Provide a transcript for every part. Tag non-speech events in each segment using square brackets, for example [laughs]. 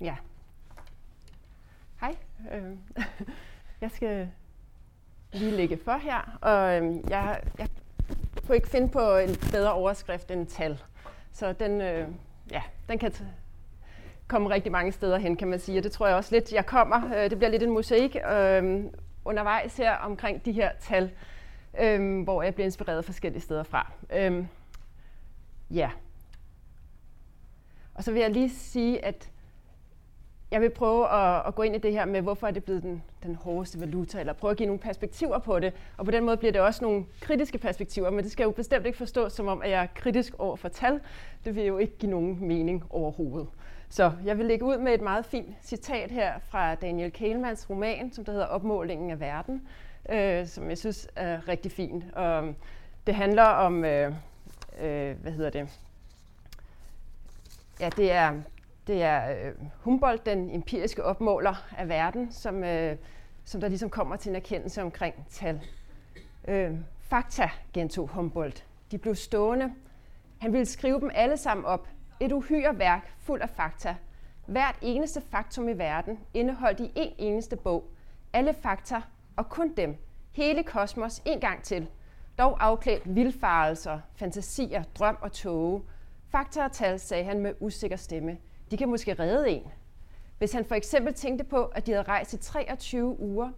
Ja. Hej. Øh, [laughs] jeg skal lige lægge for her, og øhm, jeg, jeg kunne ikke finde på en bedre overskrift end tal. Så den, øh, ja, den kan komme rigtig mange steder hen, kan man sige. Og det tror jeg også lidt, jeg kommer. Øh, det bliver lidt en mosaik øh, undervejs her omkring de her tal, øh, hvor jeg bliver inspireret forskellige steder fra. Øh, ja. Og så vil jeg lige sige, at jeg vil prøve at, at gå ind i det her med, hvorfor er det blevet den, den hårdeste valuta, eller prøve at give nogle perspektiver på det. Og på den måde bliver det også nogle kritiske perspektiver, men det skal jo bestemt ikke forstås som om, at jeg er kritisk over for tal. Det vil jo ikke give nogen mening overhovedet. Så jeg vil lægge ud med et meget fint citat her fra Daniel Kahnemans roman, som der hedder Opmålingen af verden, øh, som jeg synes er rigtig fint. Og um, det handler om, øh, øh, hvad hedder det, ja, det er det er øh, Humboldt, den empiriske opmåler af verden, som, øh, som der ligesom kommer til en erkendelse omkring tal. Øh, fakta, gentog Humboldt. De blev stående. Han ville skrive dem alle sammen op. Et uhyre værk fuld af fakta. Hvert eneste faktum i verden indeholdt i en eneste bog. Alle fakta, og kun dem. Hele kosmos en gang til. Dog afklædt vildfarelser, fantasier, drøm og tåge. Fakta og tal, sagde han med usikker stemme de kan måske redde en. Hvis han for eksempel tænkte på, at de havde rejst i 23 uger,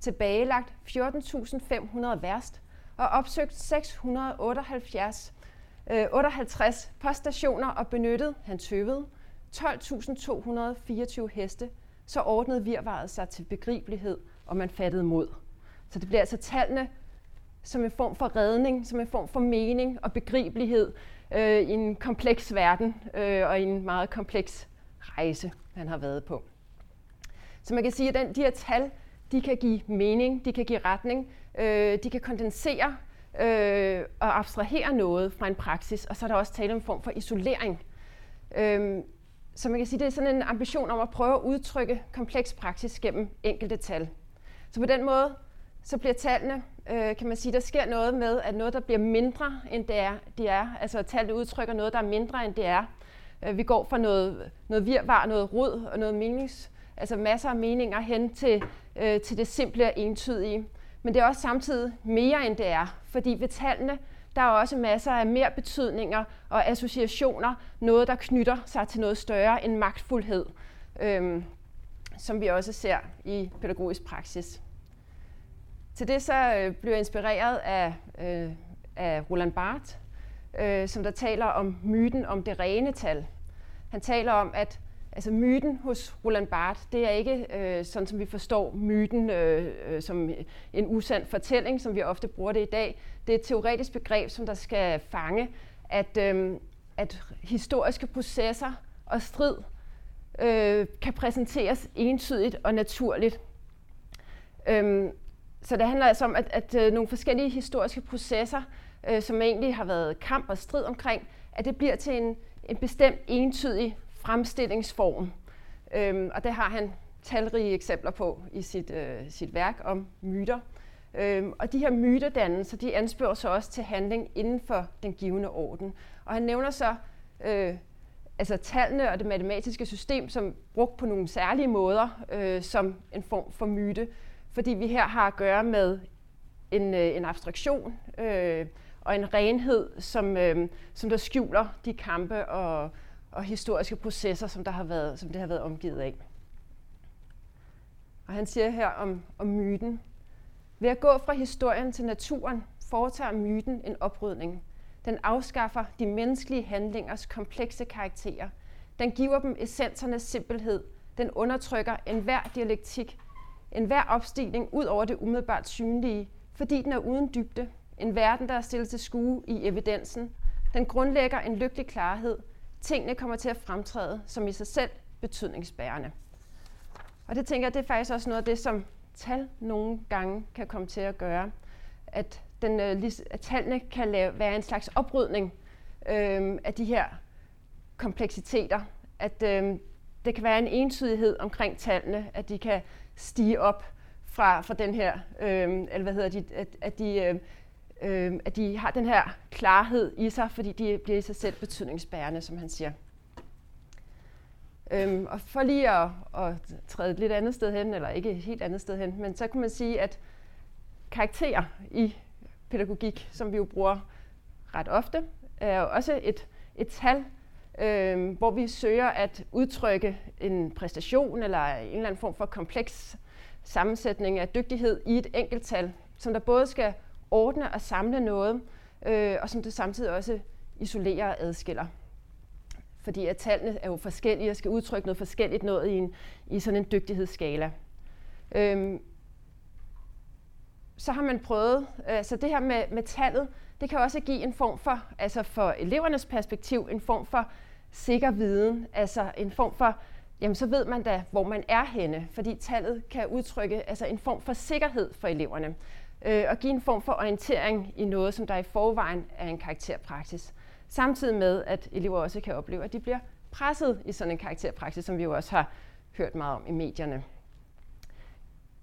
tilbagelagt 14.500 værst og opsøgt 678 øh, 58 poststationer og benyttet, han tøvede, 12.224 heste, så ordnede virvaret sig til begribelighed, og man fattede mod. Så det bliver altså tallene som en form for redning, som en form for mening og begribelighed, øh, i en kompleks verden øh, og i en meget kompleks rejse, han har været på. Så man kan sige, at den, de her tal, de kan give mening, de kan give retning, øh, de kan kondensere øh, og abstrahere noget fra en praksis, og så er der også tale om en form for isolering. Øh, så man kan sige, at det er sådan en ambition om at prøve at udtrykke kompleks praksis gennem enkelte tal. Så på den måde, så bliver tallene øh, kan man sige, der sker noget med, at noget, der bliver mindre, end det er, det er. altså tallene udtrykker noget, der er mindre, end det er. Øh, vi går fra noget, noget virvar, noget rod og noget menings, altså masser af meninger hen til, øh, til det simple og entydige. Men det er også samtidig mere, end det er, fordi ved tallene, der er også masser af mere betydninger og associationer, noget, der knytter sig til noget større end magtfuldhed, øh, som vi også ser i pædagogisk praksis. Til det så øh, blev jeg inspireret af, øh, af Roland Barthes, øh, som der taler om myten om det rene tal. Han taler om, at altså myten hos Roland Barthes, det er ikke øh, sådan, som vi forstår myten øh, øh, som en usand fortælling, som vi ofte bruger det i dag. Det er et teoretisk begreb, som der skal fange, at, øh, at historiske processer og strid øh, kan præsenteres entydigt og naturligt. Øh, så det handler altså om, at, at øh, nogle forskellige historiske processer, øh, som egentlig har været kamp og strid omkring, at det bliver til en, en bestemt entydig fremstillingsform. Øhm, og det har han talrige eksempler på i sit, øh, sit værk om myter. Øhm, og de her mytedannelser, de anspørger så også til handling inden for den givende orden. Og han nævner så øh, altså tallene og det matematiske system som brugt på nogle særlige måder øh, som en form for myte fordi vi her har at gøre med en, øh, en abstraktion øh, og en renhed, som, øh, som der skjuler de kampe og, og historiske processer, som, der har været, som det har været omgivet af. Og han siger her om, om myten. Ved at gå fra historien til naturen, foretager myten en oprydning. Den afskaffer de menneskelige handlingers komplekse karakterer. Den giver dem essensernes simpelhed. Den undertrykker enhver dialektik en hver opstigning ud over det umiddelbart synlige, fordi den er uden dybde. En verden, der er stillet til skue i evidensen. Den grundlægger en lykkelig klarhed. Tingene kommer til at fremtræde som i sig selv betydningsbærende. Og det tænker jeg, det er faktisk også noget af det, som tal nogle gange kan komme til at gøre. At, den, øh, at tallene kan lave, være en slags oprydning øh, af de her kompleksiteter. At øh, det kan være en entydighed omkring tallene, at de kan stige op fra, fra den her, øh, eller hvad hedder de, at, at de, øh, øh, at de har den her klarhed i sig, fordi de bliver i sig selv betydningsbærende, som han siger. Øhm, og for lige at, at træde et lidt andet sted hen, eller ikke et helt andet sted hen, men så kunne man sige, at karakterer i pædagogik, som vi jo bruger ret ofte, er jo også et, et tal, øh, hvor vi søger at udtrykke en præstation eller en eller anden form for kompleks sammensætning af dygtighed i et enkelt tal, som der både skal ordne og samle noget, øh, og som det samtidig også isolerer og adskiller. Fordi at tallene er jo forskellige og skal udtrykke noget forskelligt noget i, en, i sådan en dygtighedsskala. Øhm, så har man prøvet, altså det her med, med tallet, det kan også give en form for, altså for elevernes perspektiv, en form for sikker viden, altså en form for, jamen så ved man da, hvor man er henne, fordi tallet kan udtrykke altså en form for sikkerhed for eleverne, øh, og give en form for orientering i noget, som der i forvejen er en karakterpraksis. Samtidig med, at elever også kan opleve, at de bliver presset i sådan en karakterpraksis, som vi jo også har hørt meget om i medierne.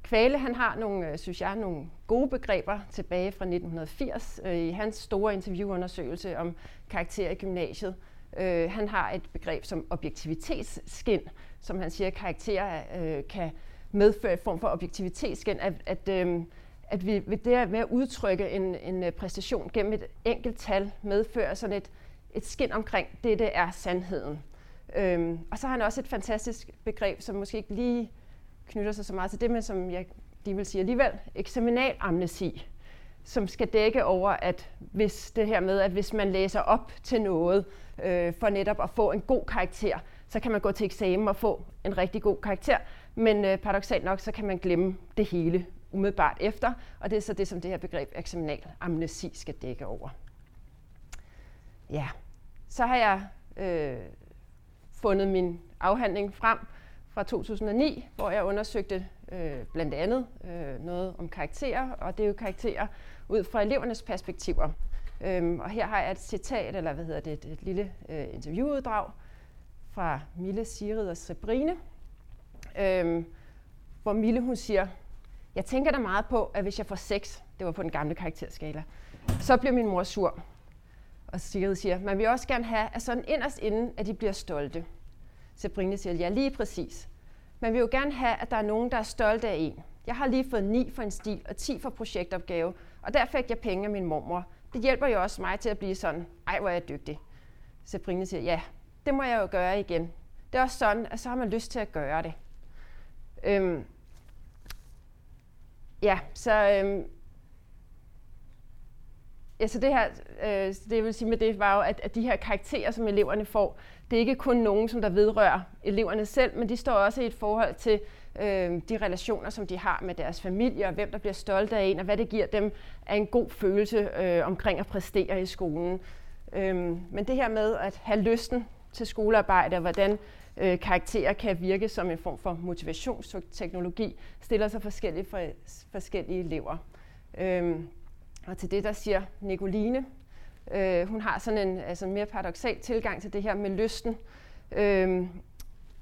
Kvale han har nogle, øh, synes jeg, nogle gode begreber tilbage fra 1980 øh, i hans store interviewundersøgelse om karakter i gymnasiet. Øh, han har et begreb som objektivitetsskin, som han siger, at karakterer øh, kan medføre en form for objektivitetsskin, at, at, øh, at vi ved det med at udtrykke en, en øh, præstation gennem et enkelt tal medfører sådan et, et skin omkring, det, det er sandheden. Øhm, og så har han også et fantastisk begreb, som måske ikke lige knytter sig så meget til det, men som jeg lige vil sige alligevel, eksaminalamnesi, som skal dække over, at hvis det her med, at hvis man læser op til noget øh, for netop at få en god karakter, så kan man gå til eksamen og få en rigtig god karakter, men øh, paradoxalt nok, så kan man glemme det hele umiddelbart efter, og det er så det, som det her begreb eksaminalamnesi skal dække over. Ja, så har jeg øh, fundet min afhandling frem, fra 2009, hvor jeg undersøgte øh, blandt andet øh, noget om karakterer, og det er jo karakterer ud fra elevernes perspektiver. Øhm, og her har jeg et citat, eller hvad hedder det, et, et lille øh, interviewuddrag fra Mille Sirid og Sabrine, øhm, hvor Mille hun siger, jeg tænker da meget på, at hvis jeg får 6, det var på den gamle karakterskala, så bliver min mor sur. Og Sigrid siger, man vil også gerne have, at sådan inderst inden, at de bliver stolte. Sabrine siger, ja, lige præcis. Man vil jo gerne have, at der er nogen, der er stolte af en. Jeg har lige fået 9 for en stil og 10 for projektopgave, og der fik jeg penge af min mormor. Det hjælper jo også mig til at blive sådan, ej, hvor er jeg dygtig. Sabrina siger, ja, det må jeg jo gøre igen. Det er også sådan, at så har man lyst til at gøre det. Øhm, ja, så øhm, Ja, så det her, øh, det jeg vil sige med det, var jo, at, at de her karakterer, som eleverne får, det er ikke kun nogen, som der vedrører eleverne selv, men de står også i et forhold til øh, de relationer, som de har med deres familie, og hvem der bliver stolt af en, og hvad det giver dem af en god følelse øh, omkring at præstere i skolen. Øh, men det her med at have lysten til skolearbejde, og hvordan øh, karakterer kan virke som en form for motivationsteknologi, stiller sig forskelligt for forskellige elever. Øh, og til det, der siger Nicoline, øh, hun har sådan en altså mere paradoxal tilgang til det her med lysten. Øh,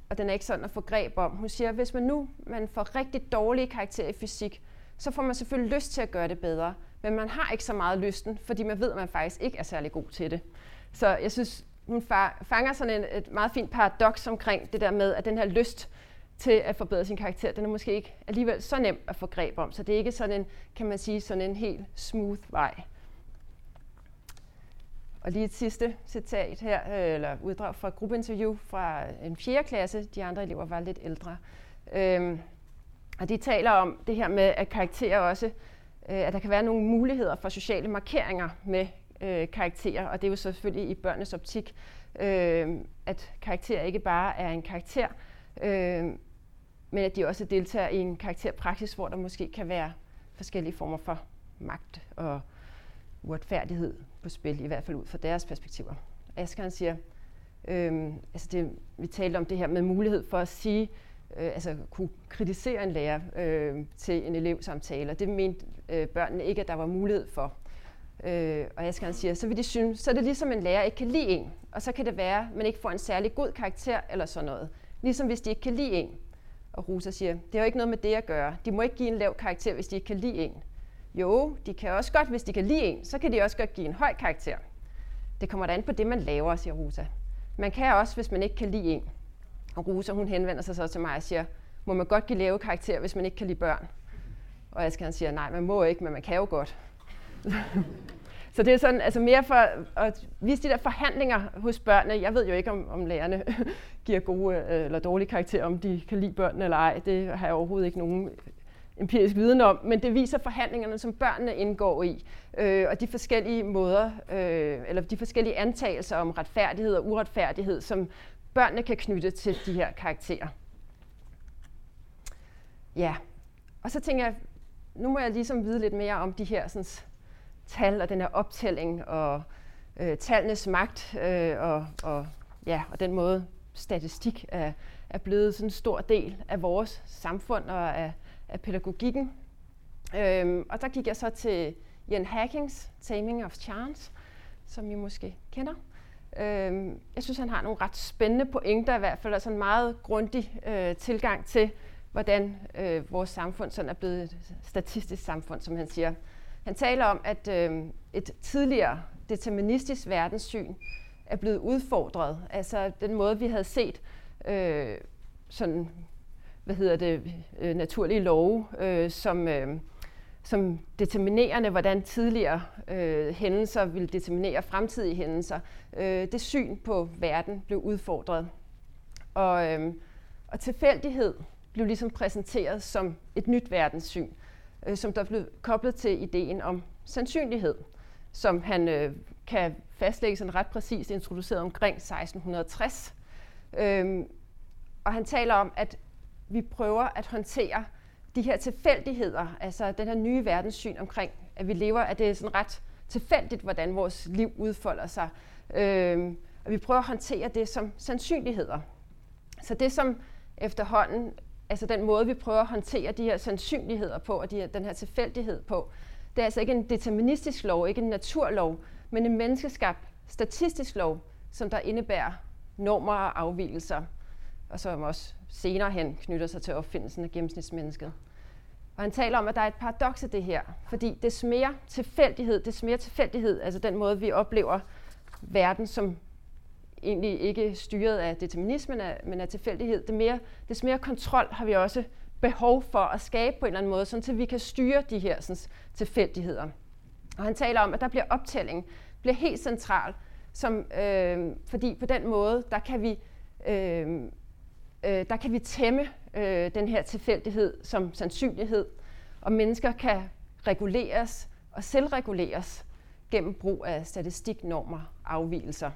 og den er ikke sådan at få greb om. Hun siger, at hvis man nu man får rigtig dårlige karakterer i fysik, så får man selvfølgelig lyst til at gøre det bedre. Men man har ikke så meget lysten, fordi man ved, at man faktisk ikke er særlig god til det. Så jeg synes, hun fanger sådan en, et meget fint paradoks omkring det der med, at den her lyst til at forbedre sin karakter, den er måske ikke alligevel så nem at få greb om. Så det er ikke sådan en, kan man sige, sådan en helt smooth vej. Og lige et sidste citat her, øh, eller uddrag fra gruppeinterview fra en 4. klasse. De andre elever var lidt ældre. Øhm, og de taler om det her med, at karakterer også, øh, at der kan være nogle muligheder for sociale markeringer med øh, karakterer, og det er jo selvfølgelig i børnenes optik, øh, at karakterer ikke bare er en karakter, øh, men at de også deltager i en karakterpraksis, hvor der måske kan være forskellige former for magt og uretfærdighed på spil, i hvert fald ud fra deres perspektiver. Asger siger, øh, altså det, vi talte om det her med mulighed for at sige, øh, altså kunne kritisere en lærer øh, til en elevsamtale, og det mente øh, børnene ikke, at der var mulighed for. Øh, og Asger siger, så vil de synes, så er det ligesom en lærer ikke kan lide en, og så kan det være, at man ikke får en særlig god karakter eller sådan noget. Ligesom hvis de ikke kan lide en, og Rosa siger, det har jo ikke noget med det at gøre. De må ikke give en lav karakter, hvis de ikke kan lide en. Jo, de kan også godt, hvis de kan lide en, så kan de også godt give en høj karakter. Det kommer da an på det, man laver, siger Rosa. Man kan også, hvis man ikke kan lide en. Og Rosa, hun henvender sig så til mig og siger, må man godt give lave karakter, hvis man ikke kan lide børn? Og Asger han siger, nej, man må ikke, men man kan jo godt så det er sådan, altså mere for at vise de der forhandlinger hos børnene. Jeg ved jo ikke, om, om lærerne [laughs] giver gode øh, eller dårlige karakterer, om de kan lide børnene eller ej. Det har jeg overhovedet ikke nogen empirisk viden om, men det viser forhandlingerne, som børnene indgår i, øh, og de forskellige måder, øh, eller de forskellige antagelser om retfærdighed og uretfærdighed, som børnene kan knytte til de her karakterer. Ja, og så tænker jeg, nu må jeg ligesom vide lidt mere om de her sådan, tal og den her optælling og øh, tallenes magt øh, og, og, ja, og den måde statistik er, er blevet sådan en stor del af vores samfund og af, af pædagogikken. Øhm, og der gik jeg så til Ian Hackings Taming of Chance, som I måske kender. Øhm, jeg synes, han har nogle ret spændende pointer i hvert fald, og sådan en meget grundig øh, tilgang til, hvordan øh, vores samfund sådan er blevet et statistisk samfund, som han siger. Han taler om, at øh, et tidligere deterministisk verdenssyn er blevet udfordret. Altså den måde, vi havde set øh, sådan, hvad hedder det, øh, naturlige love, øh, som, øh, som determinerende, hvordan tidligere øh, hændelser ville determinere fremtidige hændelser. Øh, det syn på verden blev udfordret. Og, øh, og tilfældighed blev ligesom præsenteret som et nyt verdenssyn, øh, som der blev koblet til ideen om sandsynlighed, som han øh, kan fastlægge sådan ret præcist introduceret omkring 1660. Øhm, og han taler om, at vi prøver at håndtere de her tilfældigheder, altså den her nye verdenssyn omkring, at vi lever, at det er sådan ret tilfældigt, hvordan vores liv udfolder sig. Øhm, og vi prøver at håndtere det som sandsynligheder. Så det som efterhånden, altså den måde, vi prøver at håndtere de her sandsynligheder på, og de her, den her tilfældighed på, det er altså ikke en deterministisk lov, ikke en naturlov, men en menneskeskabt statistisk lov, som der indebærer normer og afvielser, og som også senere hen knytter sig til opfindelsen af gennemsnitsmennesket. Og han taler om, at der er et paradoks i det her, fordi det mere tilfældighed, det mere tilfældighed, altså den måde, vi oplever verden som egentlig ikke styret af determinismen, men af tilfældighed, det mere, det mere kontrol har vi også behov for at skabe på en eller anden måde, sådan, så vi kan styre de her sådan, tilfældigheder. Og han taler om, at der bliver optælling, bliver helt central, som, øh, fordi på den måde, der kan vi, øh, øh, der kan vi tæmme øh, den her tilfældighed som sandsynlighed, og mennesker kan reguleres og selvreguleres gennem brug af statistiknormer, afvielser.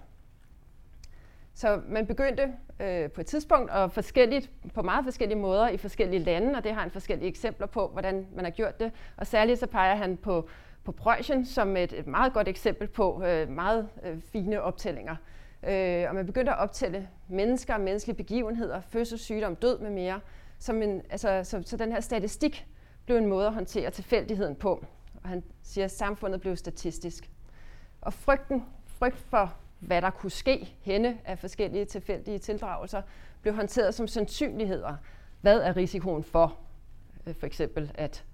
Så man begyndte øh, på et tidspunkt og forskelligt, på meget forskellige måder i forskellige lande, og det har han forskellige eksempler på, hvordan man har gjort det. Og særligt så peger han på, på Preussen som et, et meget godt eksempel på øh, meget øh, fine optællinger. Øh, og man begyndte at optælle mennesker, menneskelige begivenheder, fødsel, sygdom, død med mere. Som en, altså, så, så den her statistik blev en måde at håndtere tilfældigheden på. Og han siger, at samfundet blev statistisk. Og frygten, frygt for hvad der kunne ske henne af forskellige tilfældige tildragelser, blev håndteret som sandsynligheder. Hvad er risikoen for øh, for eksempel at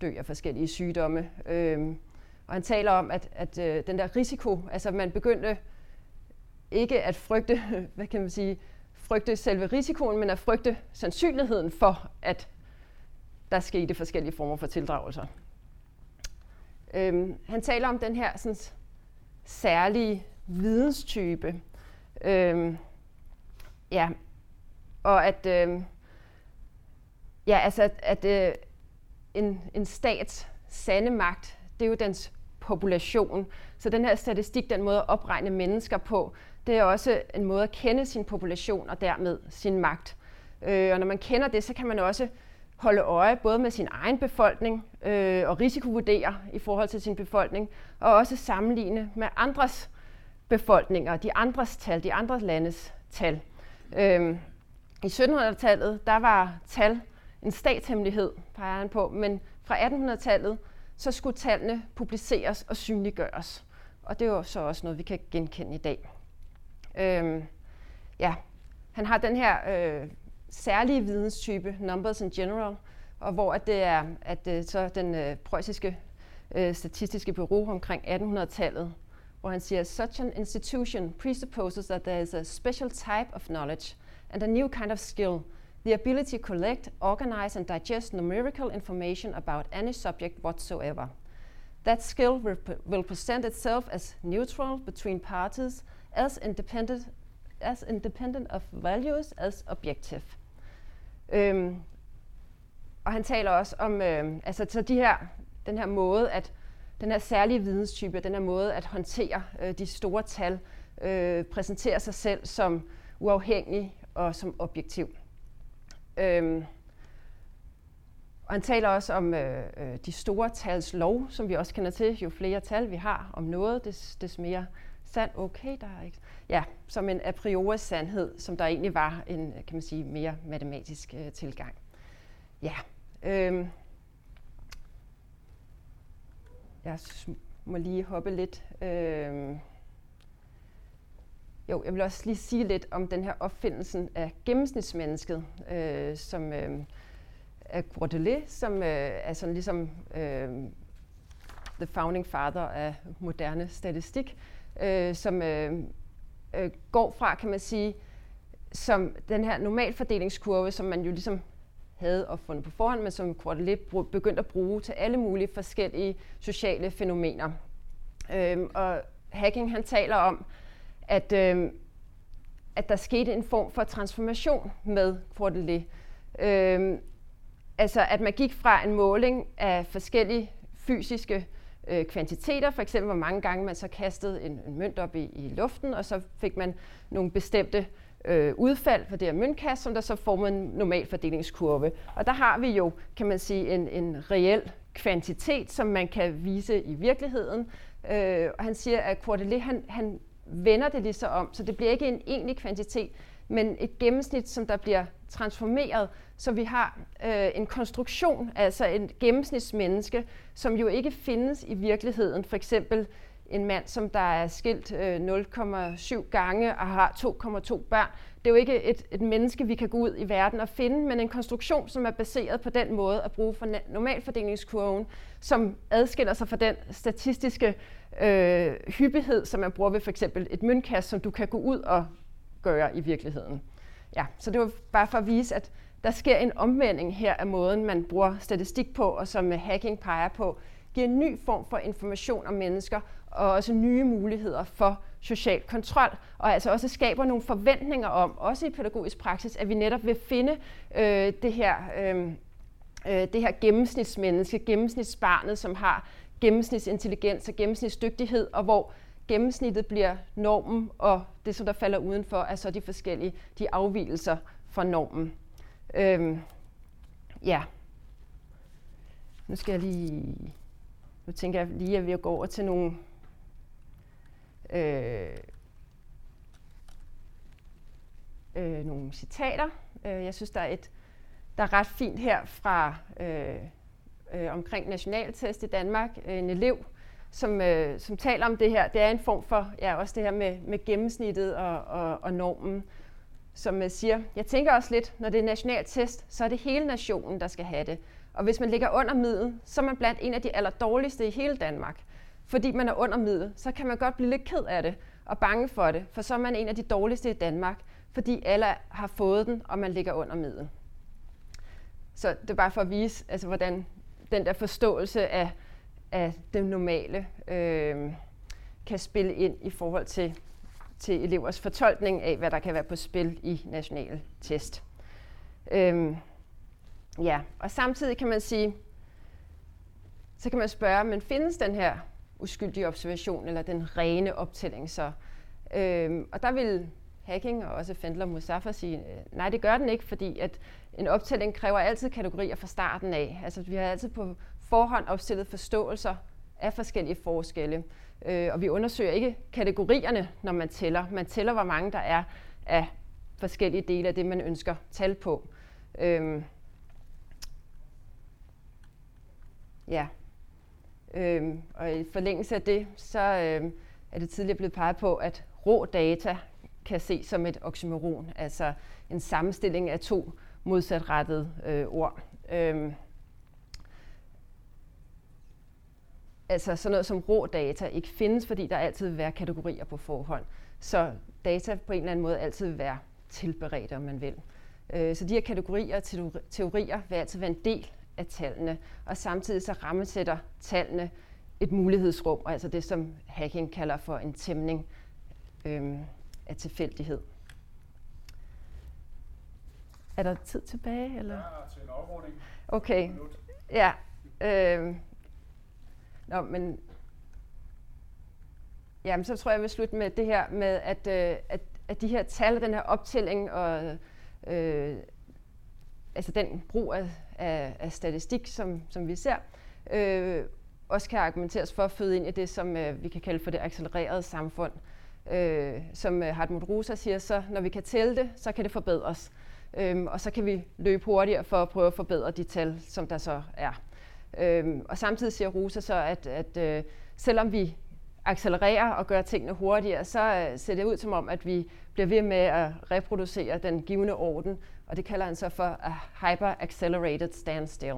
dø af forskellige sygdomme? Øhm, og han taler om, at, at øh, den der risiko, altså man begyndte ikke at frygte, [laughs] hvad kan man sige, frygte selve risikoen, men at frygte sandsynligheden for, at der skete forskellige former for tildragelser. Øhm, han taler om den her sådan, særlige videnstype. Øhm, ja, og at, øhm, ja, altså, at, at øh, en, en stats sande magt, det er jo dens population. Så den her statistik, den måde at opregne mennesker på, det er også en måde at kende sin population og dermed sin magt. Øh, og når man kender det, så kan man også holde øje både med sin egen befolkning øh, og risikovurdere i forhold til sin befolkning, og også sammenligne med andres befolkninger, de andres tal, de andre landes tal. Øhm, I 1700-tallet, der var tal en statshemmelighed, peger han på, men fra 1800-tallet, så skulle tallene publiceres og synliggøres. Og det er jo så også noget, vi kan genkende i dag. Øhm, ja, han har den her øh, særlige videnstype, numbers in general, og hvor at det er at det, så den øh, preussiske øh, statistiske bureau omkring 1800-tallet han siger, such an institution presupposes that there is a special type of knowledge and a new kind of skill, the ability to collect, organize, and digest numerical information about any subject whatsoever. That skill will, will present itself as neutral between parties, as independent, as independent of values as objective. Øhm, og han taler også om øhm, altså, så de her, den her måde, at den her særlige videnstype, den her måde at håndtere øh, de store tal, øh, præsentere sig selv som uafhængig og som objektiv. Øhm, og han taler også om øh, øh, de store tals lov, som vi også kender til. Jo flere tal vi har om noget, des, des mere sand. Okay, der er ikke. Ja, som en a priori sandhed, som der egentlig var en, kan man sige, mere matematisk øh, tilgang. Ja. Øhm, jeg må lige hoppe lidt. Øh, jo, jeg vil også lige sige lidt om den her opfindelsen af gennemsnitsmennesket, øh, som øh, er Gordelet, som øh, er sådan ligesom øh, the founding father af moderne statistik, øh, som øh, øh, går fra, kan man sige, som den her normalfordelingskurve, som man jo ligesom havde opfundet på forhånd, men som Quautelet begyndte at bruge til alle mulige forskellige sociale fænomener. Øhm, og Hacking han taler om, at, øhm, at der skete en form for transformation med Quautelet. Øhm, altså at man gik fra en måling af forskellige fysiske øh, kvantiteter, for eksempel hvor mange gange man så kastede en, en mønt op i, i luften, og så fik man nogle bestemte øh, udfald for det her møntkast, som der så former en normal fordelingskurve. Og der har vi jo, kan man sige, en, en reel kvantitet, som man kan vise i virkeligheden. Øh, og han siger, at Quautelet, han, han vender det lige så om, så det bliver ikke en egentlig kvantitet, men et gennemsnit, som der bliver transformeret, så vi har øh, en konstruktion, altså en gennemsnitsmenneske, som jo ikke findes i virkeligheden. For eksempel en mand, som der er skilt øh, 0,7 gange og har 2,2 børn. Det er jo ikke et, et menneske, vi kan gå ud i verden og finde, men en konstruktion, som er baseret på den måde at bruge for normalfordelingskurven, som adskiller sig fra den statistiske øh, hyppighed, som man bruger ved for eksempel et møntkast, som du kan gå ud og gøre i virkeligheden. Ja, så det var bare for at vise, at der sker en omvending her af måden, man bruger statistik på, og som øh, hacking peger på, giver en ny form for information om mennesker, og også nye muligheder for social kontrol, og altså også skaber nogle forventninger om, også i pædagogisk praksis, at vi netop vil finde øh, det her øh, øh, det her gennemsnitsmenneske, gennemsnitsbarnet, som har gennemsnitsintelligens og gennemsnitsdygtighed, og hvor gennemsnittet bliver normen, og det, som der falder udenfor, er så de forskellige de afvielser fra normen. Øhm, ja. Nu skal jeg lige... Nu tænker jeg lige, at vi går over til nogle... Øh, øh, nogle citater. Øh, jeg synes, der er et, der er ret fint her fra øh, øh, omkring nationaltest i Danmark. Øh, en elev, som, øh, som taler om det her. Det er en form for, ja, også det her med, med gennemsnittet og, og, og normen, som øh, siger, jeg tænker også lidt, når det er nationaltest, så er det hele nationen, der skal have det. Og hvis man ligger under middel, så er man blandt en af de allerdårligste i hele Danmark. Fordi man er under middel, så kan man godt blive lidt ked af det og bange for det, for så er man en af de dårligste i Danmark, fordi alle har fået den, og man ligger under middel. Så det er bare for at vise, altså, hvordan den der forståelse af, af det normale øh, kan spille ind i forhold til, til elevers fortolkning af, hvad der kan være på spil i nationale test. Øh, ja, og samtidig kan man sige, så kan man spørge, men findes den her uskyldige observation, eller den rene optælling så? Øhm, og der vil Hacking og også Fendler Mustafa sige, øh, nej, det gør den ikke, fordi at en optælling kræver altid kategorier fra starten af. Altså, vi har altid på forhånd opstillet forståelser af forskellige forskelle. Øh, og vi undersøger ikke kategorierne, når man tæller. Man tæller, hvor mange der er af forskellige dele af det, man ønsker tal på. Øhm, ja. Øhm, og i forlængelse af det, så øhm, er det tidligere blevet peget på, at rå data kan ses som et oxymoron, altså en sammenstilling af to modsatrettede øh, ord. Øhm, altså sådan noget som rå data ikke findes, fordi der altid vil være kategorier på forhånd. Så data på en eller anden måde altid vil være tilberedt, om man vil. Øh, så de her kategorier og teorier vil altid være en del af tallene, og samtidig så rammesætter tallene et mulighedsrum, altså det, som hacking kalder for en tæmning øh, af tilfældighed. Er der tid tilbage? Eller? Ja, til en afrunding. Okay. Ja. Øh, nå, men Jamen, så tror jeg, jeg vil slutte med det her med, at, øh, at, at de her tal, den her optælling og øh, altså den brug af, af, af statistik, som, som vi ser, øh, også kan argumenteres for at føde ind i det, som øh, vi kan kalde for det accelererede samfund. Øh, som øh, Hartmut Rosa siger, så når vi kan tælle det, så kan det forbedres. Øhm, og så kan vi løbe hurtigere for at prøve at forbedre de tal, som der så er. Øhm, og samtidig siger Rosa så, at, at øh, selvom vi accelerere og gøre tingene hurtigere, så øh, ser det ud som om, at vi bliver ved med at reproducere den givende orden, og det kalder han så for a hyper-accelerated standstill,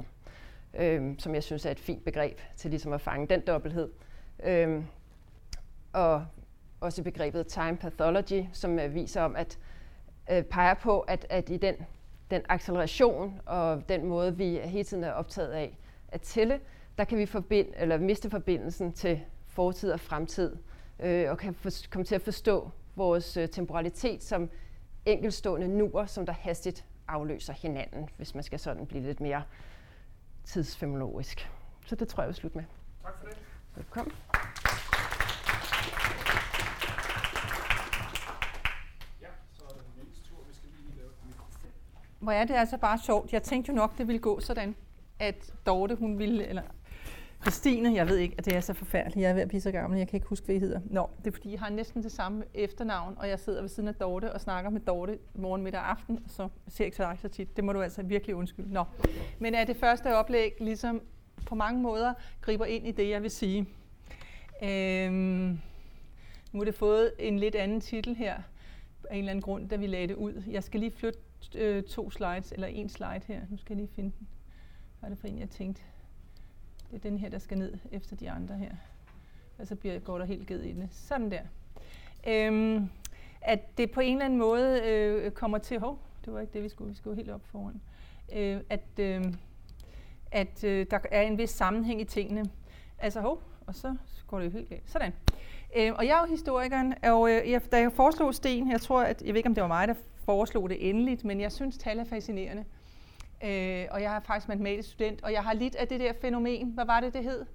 øhm, som jeg synes er et fint begreb til ligesom at fange den dobbelthed. Øhm, og også begrebet time pathology, som øh, viser om, at øh, peger på, at, at i den, den acceleration og den måde, vi hele tiden er optaget af at tælle, der kan vi forbind, eller miste forbindelsen til fortid og fremtid, øh, og kan for, komme til at forstå vores øh, temporalitet som enkelstående nuer, som der hastigt afløser hinanden, hvis man skal sådan blive lidt mere tidsfemologisk. Så det tror jeg, jeg vil slutte med. Tak for det. Velkommen. Hvor er det altså bare sjovt. Jeg tænkte jo nok, det ville gå sådan, at Dorte, hun ville, eller Christine, jeg ved ikke, at det er så forfærdeligt. Jeg er ved at blive så gammel, jeg kan ikke huske, hvad I hedder. Nå, det er fordi, jeg har næsten det samme efternavn, og jeg sidder ved siden af Dorte og snakker med Dorte morgen, middag og aften, så ser ikke så, så tit. Det må du altså virkelig undskylde. Nå, men er det første oplæg ligesom på mange måder griber ind i det, jeg vil sige. Øhm, nu har det fået en lidt anden titel her, af en eller anden grund, da vi lagde det ud. Jeg skal lige flytte øh, to slides, eller en slide her. Nu skal jeg lige finde den. Hvad er det for en, jeg tænkte? Det er den her, der skal ned efter de andre her. Og så bliver, går der helt ged i det. Sådan der. Øhm, at det på en eller anden måde øh, kommer til... Hov, det var ikke det, vi skulle. Vi skulle helt op foran. Øh, at øh, at øh, der er en vis sammenhæng i tingene. Altså, hov, og så går det jo helt galt. Sådan. Øh, og jeg er jo historikeren, og øh, jeg, da jeg foreslog sten, jeg tror, at, jeg ved ikke, om det var mig, der foreslog det endeligt, men jeg synes, tal er fascinerende. Øh, og jeg er faktisk matematisk student, og jeg har lidt af det der fænomen. Hvad var det, det hed?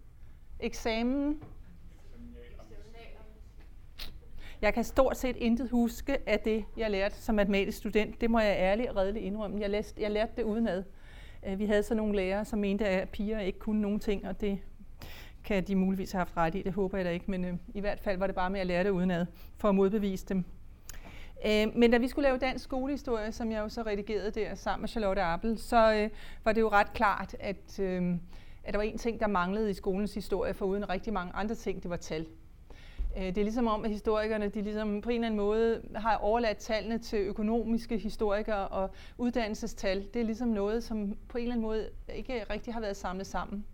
Eksamen? Jeg kan stort set intet huske af det, jeg lærte som matematisk student. Det må jeg ærligt og redeligt indrømme. Jeg, læste, jeg lærte det udenad. Øh, vi havde så nogle lærere, som mente, at piger ikke kunne nogen ting, og det kan de muligvis have haft ret i. Det håber jeg da ikke, men øh, i hvert fald var det bare med at lære det udenad, for at modbevise dem. Øh, men da vi skulle lave dansk skolehistorie, som jeg jo så redigerede der sammen med Charlotte Appel, så øh, var det jo ret klart, at, øh, at der var en ting, der manglede i skolens historie, for uden rigtig mange andre ting, det var tal. Øh, det er ligesom om, at historikerne de ligesom på en eller anden måde har overladt tallene til økonomiske historikere og uddannelsestal. Det er ligesom noget, som på en eller anden måde ikke rigtig har været samlet sammen.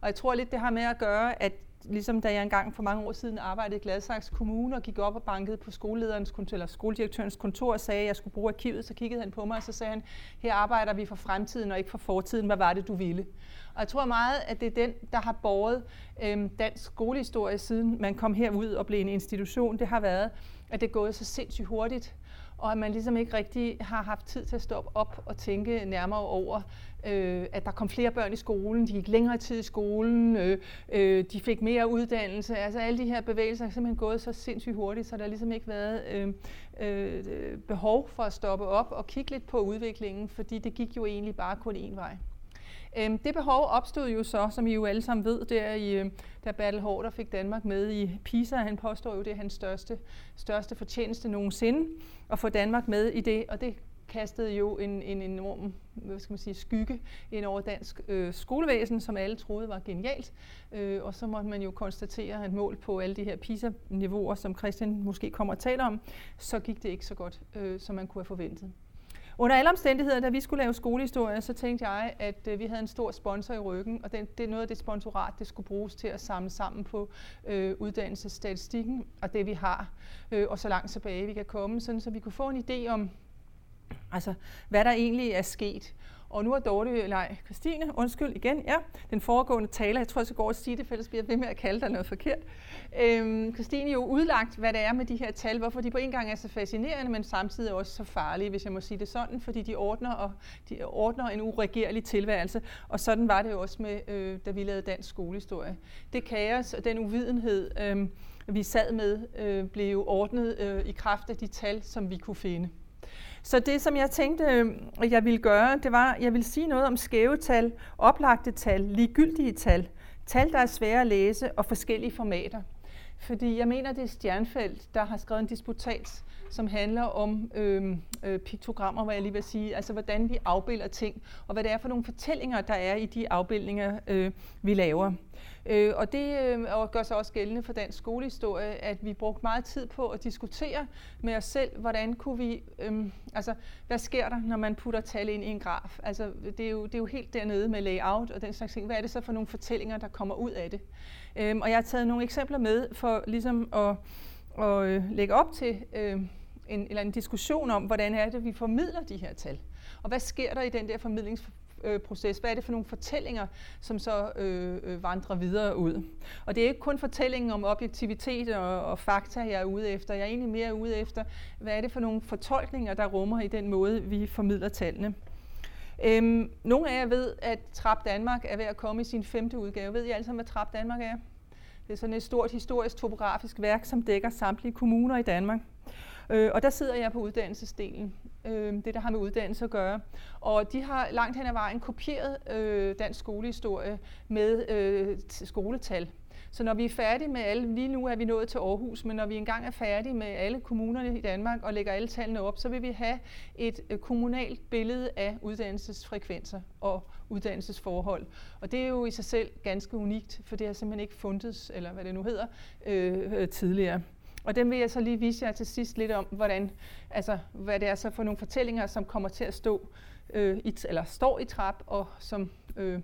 Og jeg tror lidt, det har med at gøre, at ligesom da jeg engang for mange år siden arbejdede i Gladsaxe Kommune og gik op og bankede på skolelederens kontor, eller skoledirektørens kontor og sagde, at jeg skulle bruge arkivet, så kiggede han på mig, og så sagde han, her arbejder vi for fremtiden og ikke for fortiden. Hvad var det, du ville? Og jeg tror meget, at det er den, der har båret øhm, dansk skolehistorie, siden man kom herud og blev en institution. Det har været, at det er gået så sindssygt hurtigt, og at man ligesom ikke rigtig har haft tid til at stoppe op og tænke nærmere over, øh, at der kom flere børn i skolen, de gik længere tid i skolen, øh, øh, de fik mere uddannelse. Altså alle de her bevægelser er simpelthen gået så sindssygt hurtigt, så der har ligesom ikke været øh, øh, behov for at stoppe op og kigge lidt på udviklingen, fordi det gik jo egentlig bare kun én vej. Øhm, det behov opstod jo så, som I jo alle sammen ved, der i, øh, da Bertel Hårder fik Danmark med i PISA. Han påstår jo, det er hans største, største fortjeneste nogensinde at få Danmark med i det, og det kastede jo en, en enorm hvad skal man sige, skygge ind over dansk øh, skolevæsen, som alle troede var genialt. Øh, og så måtte man jo konstatere, at mål på alle de her PISA-niveauer, som Christian måske kommer at tale om, så gik det ikke så godt, øh, som man kunne have forventet. Under alle omstændigheder, da vi skulle lave skolehistorie, så tænkte jeg, at øh, vi havde en stor sponsor i ryggen, og den, det er noget af det sponsorat, det skulle bruges til at samle sammen på øh, uddannelsesstatistikken og det vi har, øh, og så langt tilbage vi kan komme, sådan så vi kunne få en idé om, Altså, hvad der egentlig er sket. Og nu er Dorte, nej, Christine, undskyld igen, ja, den foregående taler, jeg tror, jeg skal gå og sige det, for ellers bliver jeg ved med at kalde dig noget forkert. Øhm, Christine jo udlagt, hvad det er med de her tal, hvorfor de på en gang er så fascinerende, men samtidig også så farlige, hvis jeg må sige det sådan, fordi de ordner, og de ordner en uregerlig tilværelse. Og sådan var det jo også med, øh, da vi lavede dansk skolehistorie. Det kaos og den uvidenhed, øh, vi sad med, øh, blev ordnet øh, i kraft af de tal, som vi kunne finde. Så det, som jeg tænkte, at jeg ville gøre, det var, jeg ville sige noget om skæve tal, oplagte tal, ligegyldige tal, tal, der er svære at læse og forskellige formater. Fordi jeg mener, det er Stjernfeldt, der har skrevet en disputat, som handler om øh, øh, piktogrammer, hvad jeg lige vil sige, altså hvordan vi afbilder ting, og hvad det er for nogle fortællinger, der er i de afbildninger, øh, vi laver. Øh, og det øh, gør sig også gældende for dansk skolehistorie, at vi brugte meget tid på at diskutere med os selv, hvordan kunne vi, øh, altså hvad sker der, når man putter tal ind i en graf? Altså det er jo, det er jo helt dernede med layout og den slags ting. Hvad er det så for nogle fortællinger, der kommer ud af det? Øh, og jeg har taget nogle eksempler med for ligesom at, at øh, lægge op til øh, en, eller en diskussion om, hvordan er det, vi formidler de her tal. Og hvad sker der i den der formidlings øh, proces? Hvad er det for nogle fortællinger, som så øh, øh, vandrer videre ud? Og det er ikke kun fortællingen om objektivitet og, og fakta, jeg er ude efter. Jeg er egentlig mere ude efter, hvad er det for nogle fortolkninger, der rummer i den måde, vi formidler tallene. Øhm, nogle af jer ved, at Trap Danmark er ved at komme i sin femte udgave. Ved I alle sammen, hvad Trap Danmark er? Det er sådan et stort historisk topografisk værk, som dækker samtlige kommuner i Danmark. Øh, og der sidder jeg på uddannelsesdelen øh, det der har med uddannelse at gøre. Og de har langt hen ad vejen kopieret øh, dansk skolehistorie med øh, skoletal. Så når vi er færdige med alle, lige nu er vi nået til Aarhus, men når vi engang er færdige med alle kommunerne i Danmark og lægger alle tallene op, så vil vi have et øh, kommunalt billede af uddannelsesfrekvenser og uddannelsesforhold. Og det er jo i sig selv ganske unikt, for det har simpelthen ikke fundet, eller hvad det nu hedder, øh, øh tidligere. Og dem vil jeg så lige vise jer til sidst lidt om, hvordan, altså, hvad det er så for nogle fortællinger, som kommer til at stå, øh, i, eller står i trap, og som øh,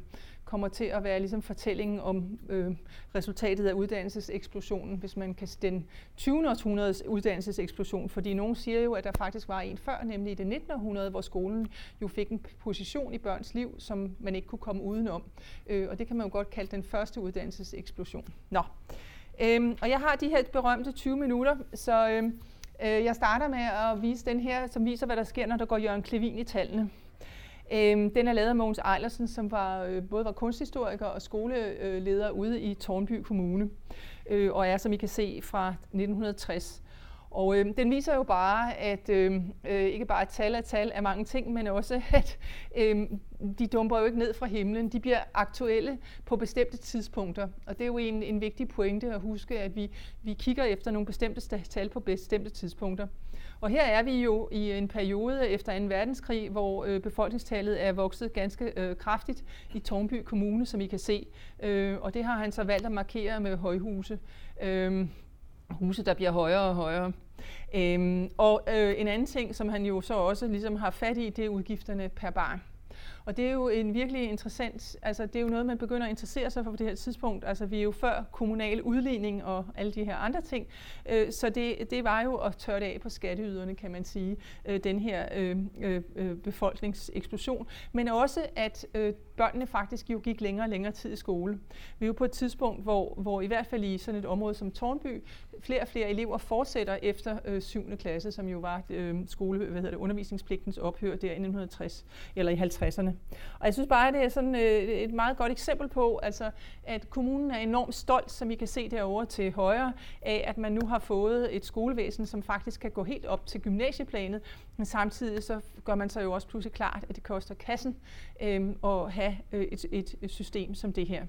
kommer til at være ligesom fortællingen om øh, resultatet af uddannelseseksplosionen, hvis man kan den 20. århundredes uddannelseseksplosion, fordi nogen siger jo, at der faktisk var en før, nemlig i det 19. århundrede, hvor skolen jo fik en position i børns liv, som man ikke kunne komme udenom. Øh, og det kan man jo godt kalde den første uddannelseseksplosion. Nå. Øhm, og jeg har de her berømte 20 minutter, så øhm, øh, jeg starter med at vise den her, som viser, hvad der sker, når der går Jørgen Klevin i tallene. Øhm, den er lavet af Mogens Eilersen, som var, øh, både var kunsthistoriker og skoleleder ude i Tornby Kommune, øh, og er, som I kan se, fra 1960. Og øh, den viser jo bare, at øhm, øh, ikke bare et tal er tal af mange ting, men også, [laughs] at øh, de dumper jo ikke ned fra himlen. De bliver aktuelle på bestemte tidspunkter. Og det er jo en, en vigtig pointe at huske, at vi, vi kigger efter nogle bestemte tal på bestemte tidspunkter. Og her er vi jo i en periode efter 2. verdenskrig, hvor øh, befolkningstallet er vokset ganske øh, kraftigt i Tornby Kommune, som I kan se. Øh, og det har han så valgt at markere med højhuse. Øh, huse, der bliver højere og højere. Øhm, og øh, en anden ting, som han jo så også ligesom har fat i, det er udgifterne per barn. Og det er jo en virkelig interessant, altså det er jo noget, man begynder at interessere sig for på det her tidspunkt. Altså vi er jo før kommunal udligning og alle de her andre ting. Øh, så det, det var jo at tørre det af på skatteyderne, kan man sige, øh, den her øh, øh, befolkningseksplosion. Men også, at øh, børnene faktisk jo gik længere og længere tid i skole. Vi er jo på et tidspunkt, hvor, hvor i hvert fald i sådan et område som Tornby, flere og flere elever fortsætter efter øh, 7. klasse, som jo var øh, skole, hvad hedder det, undervisningspligtens ophør der i 1960 eller i 50'erne. Og jeg synes bare, at det er sådan øh, et meget godt eksempel på, altså, at kommunen er enormt stolt, som I kan se derovre til højre, af at man nu har fået et skolevæsen, som faktisk kan gå helt op til gymnasieplanet, men samtidig så gør man sig jo også pludselig klart, at det koster kassen øh, at have øh, et, et, et system som det her.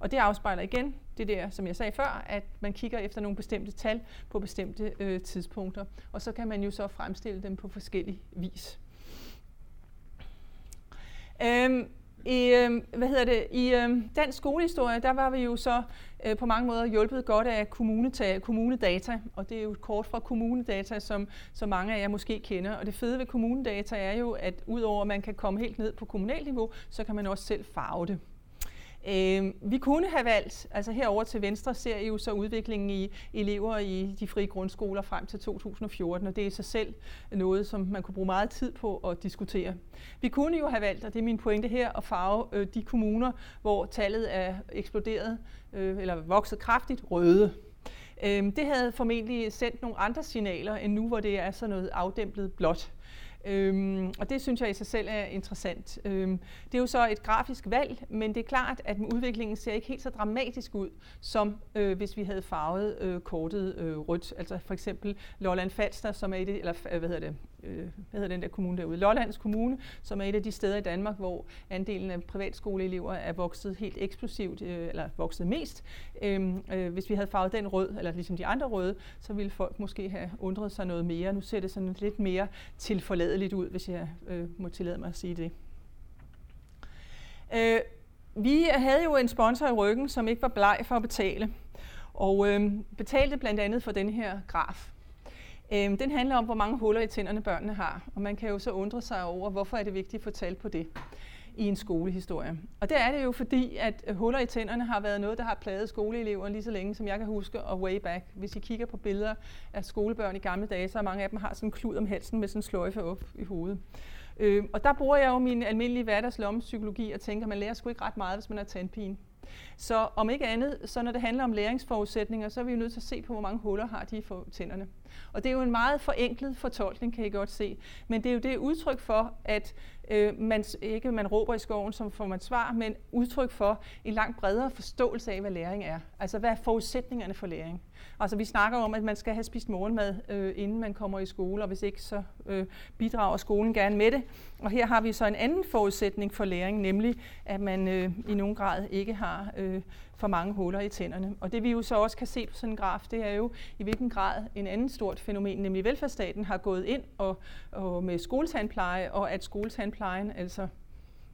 Og det afspejler igen det der, som jeg sagde før, at man kigger efter nogle bestemte tal på bestemte øh, tidspunkter, og så kan man jo så fremstille dem på forskellig vis. Øhm, i, øh, hvad hedder det, I øh, dansk skolehistorie, der var vi jo så øh, på mange måder hjulpet godt af kommunedata, og det er jo et kort fra kommunedata, som, som mange af jer måske kender. Og det fede ved kommunedata er jo, at udover at man kan komme helt ned på kommunalt niveau, så kan man også selv farve det. Øh, vi kunne have valgt, altså herover til venstre ser I jo så udviklingen i elever i de frie grundskoler frem til 2014, og det er i sig selv noget, som man kunne bruge meget tid på at diskutere. Vi kunne jo have valgt, og det er min pointe her, at farve øh, de kommuner, hvor tallet er eksploderet øh, eller vokset kraftigt, røde. Øh, det havde formentlig sendt nogle andre signaler, end nu, hvor det er sådan noget afdæmpet blåt. Øhm, og det synes jeg i sig selv er interessant. Øhm, det er jo så et grafisk valg, men det er klart, at udviklingen ser ikke helt så dramatisk ud, som øh, hvis vi havde farvet øh, kortet øh, rødt. Altså for eksempel Lolland Falster, som er et, eller øh, hvad hedder det, øh, hvad hedder den der kommune derude, Lollands Kommune, som er et af de steder i Danmark, hvor andelen af privatskoleelever er vokset helt eksplosivt, øh, eller vokset mest. Øh, øh, hvis vi havde farvet den rød, eller ligesom de andre røde, så ville folk måske have undret sig noget mere. Nu ser det sådan lidt mere tilforladeligt ud, hvis jeg øh, må tillade mig at sige det. Øh, vi havde jo en sponsor i ryggen, som ikke var bleg for at betale, og øh, betalte blandt andet for den her graf. Øhm, den handler om, hvor mange huller i tænderne børnene har, og man kan jo så undre sig over, hvorfor er det vigtigt at få tal på det i en skolehistorie. Og det er det jo fordi, at øh, huller i tænderne har været noget, der har plaget skoleelever lige så længe, som jeg kan huske, og way back. Hvis I kigger på billeder af skolebørn i gamle dage, så er mange af dem har sådan en klud om halsen med sådan en sløjfe op i hovedet. Øh, og der bruger jeg jo min almindelige hverdagslommepsykologi og tænker, at man lærer sgu ikke ret meget, hvis man har tandpine. Så om ikke andet, så når det handler om læringsforudsætninger, så er vi jo nødt til at se på, hvor mange huller har de i tænderne. Og det er jo en meget forenklet fortolkning, kan I godt se. Men det er jo det udtryk for, at øh, man ikke man råber i skoven, som får man svar, men udtryk for en langt bredere forståelse af, hvad læring er. Altså hvad er forudsætningerne for læring? Altså vi snakker om, at man skal have spist morgenmad, øh, inden man kommer i skole, og hvis ikke, så øh, bidrager skolen gerne med det. Og her har vi så en anden forudsætning for læring, nemlig at man øh, i nogen grad ikke har øh, for mange huller i tænderne. Og det vi jo så også kan se på sådan en graf, det er jo i hvilken grad en anden stort fænomen, nemlig velfærdsstaten, har gået ind og, og med skoletandpleje, og at skoletandplejen altså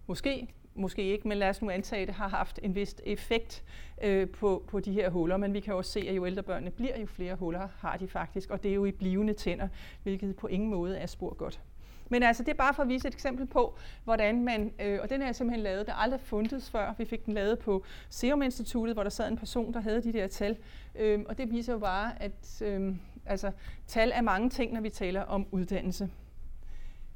måske måske ikke, men lad os nu antage, at det har haft en vis effekt øh, på, på de her huller. Men vi kan også se, at jo ældre børnene bliver, jo flere huller har de faktisk, og det er jo i blivende tænder, hvilket på ingen måde er spor godt. Men altså, det er bare for at vise et eksempel på, hvordan man, øh, og den er simpelthen lavet, der aldrig fundet før. Vi fik den lavet på Serum Instituttet, hvor der sad en person, der havde de der tal. Øh, og det viser jo bare, at øh, altså, tal er mange ting, når vi taler om uddannelse.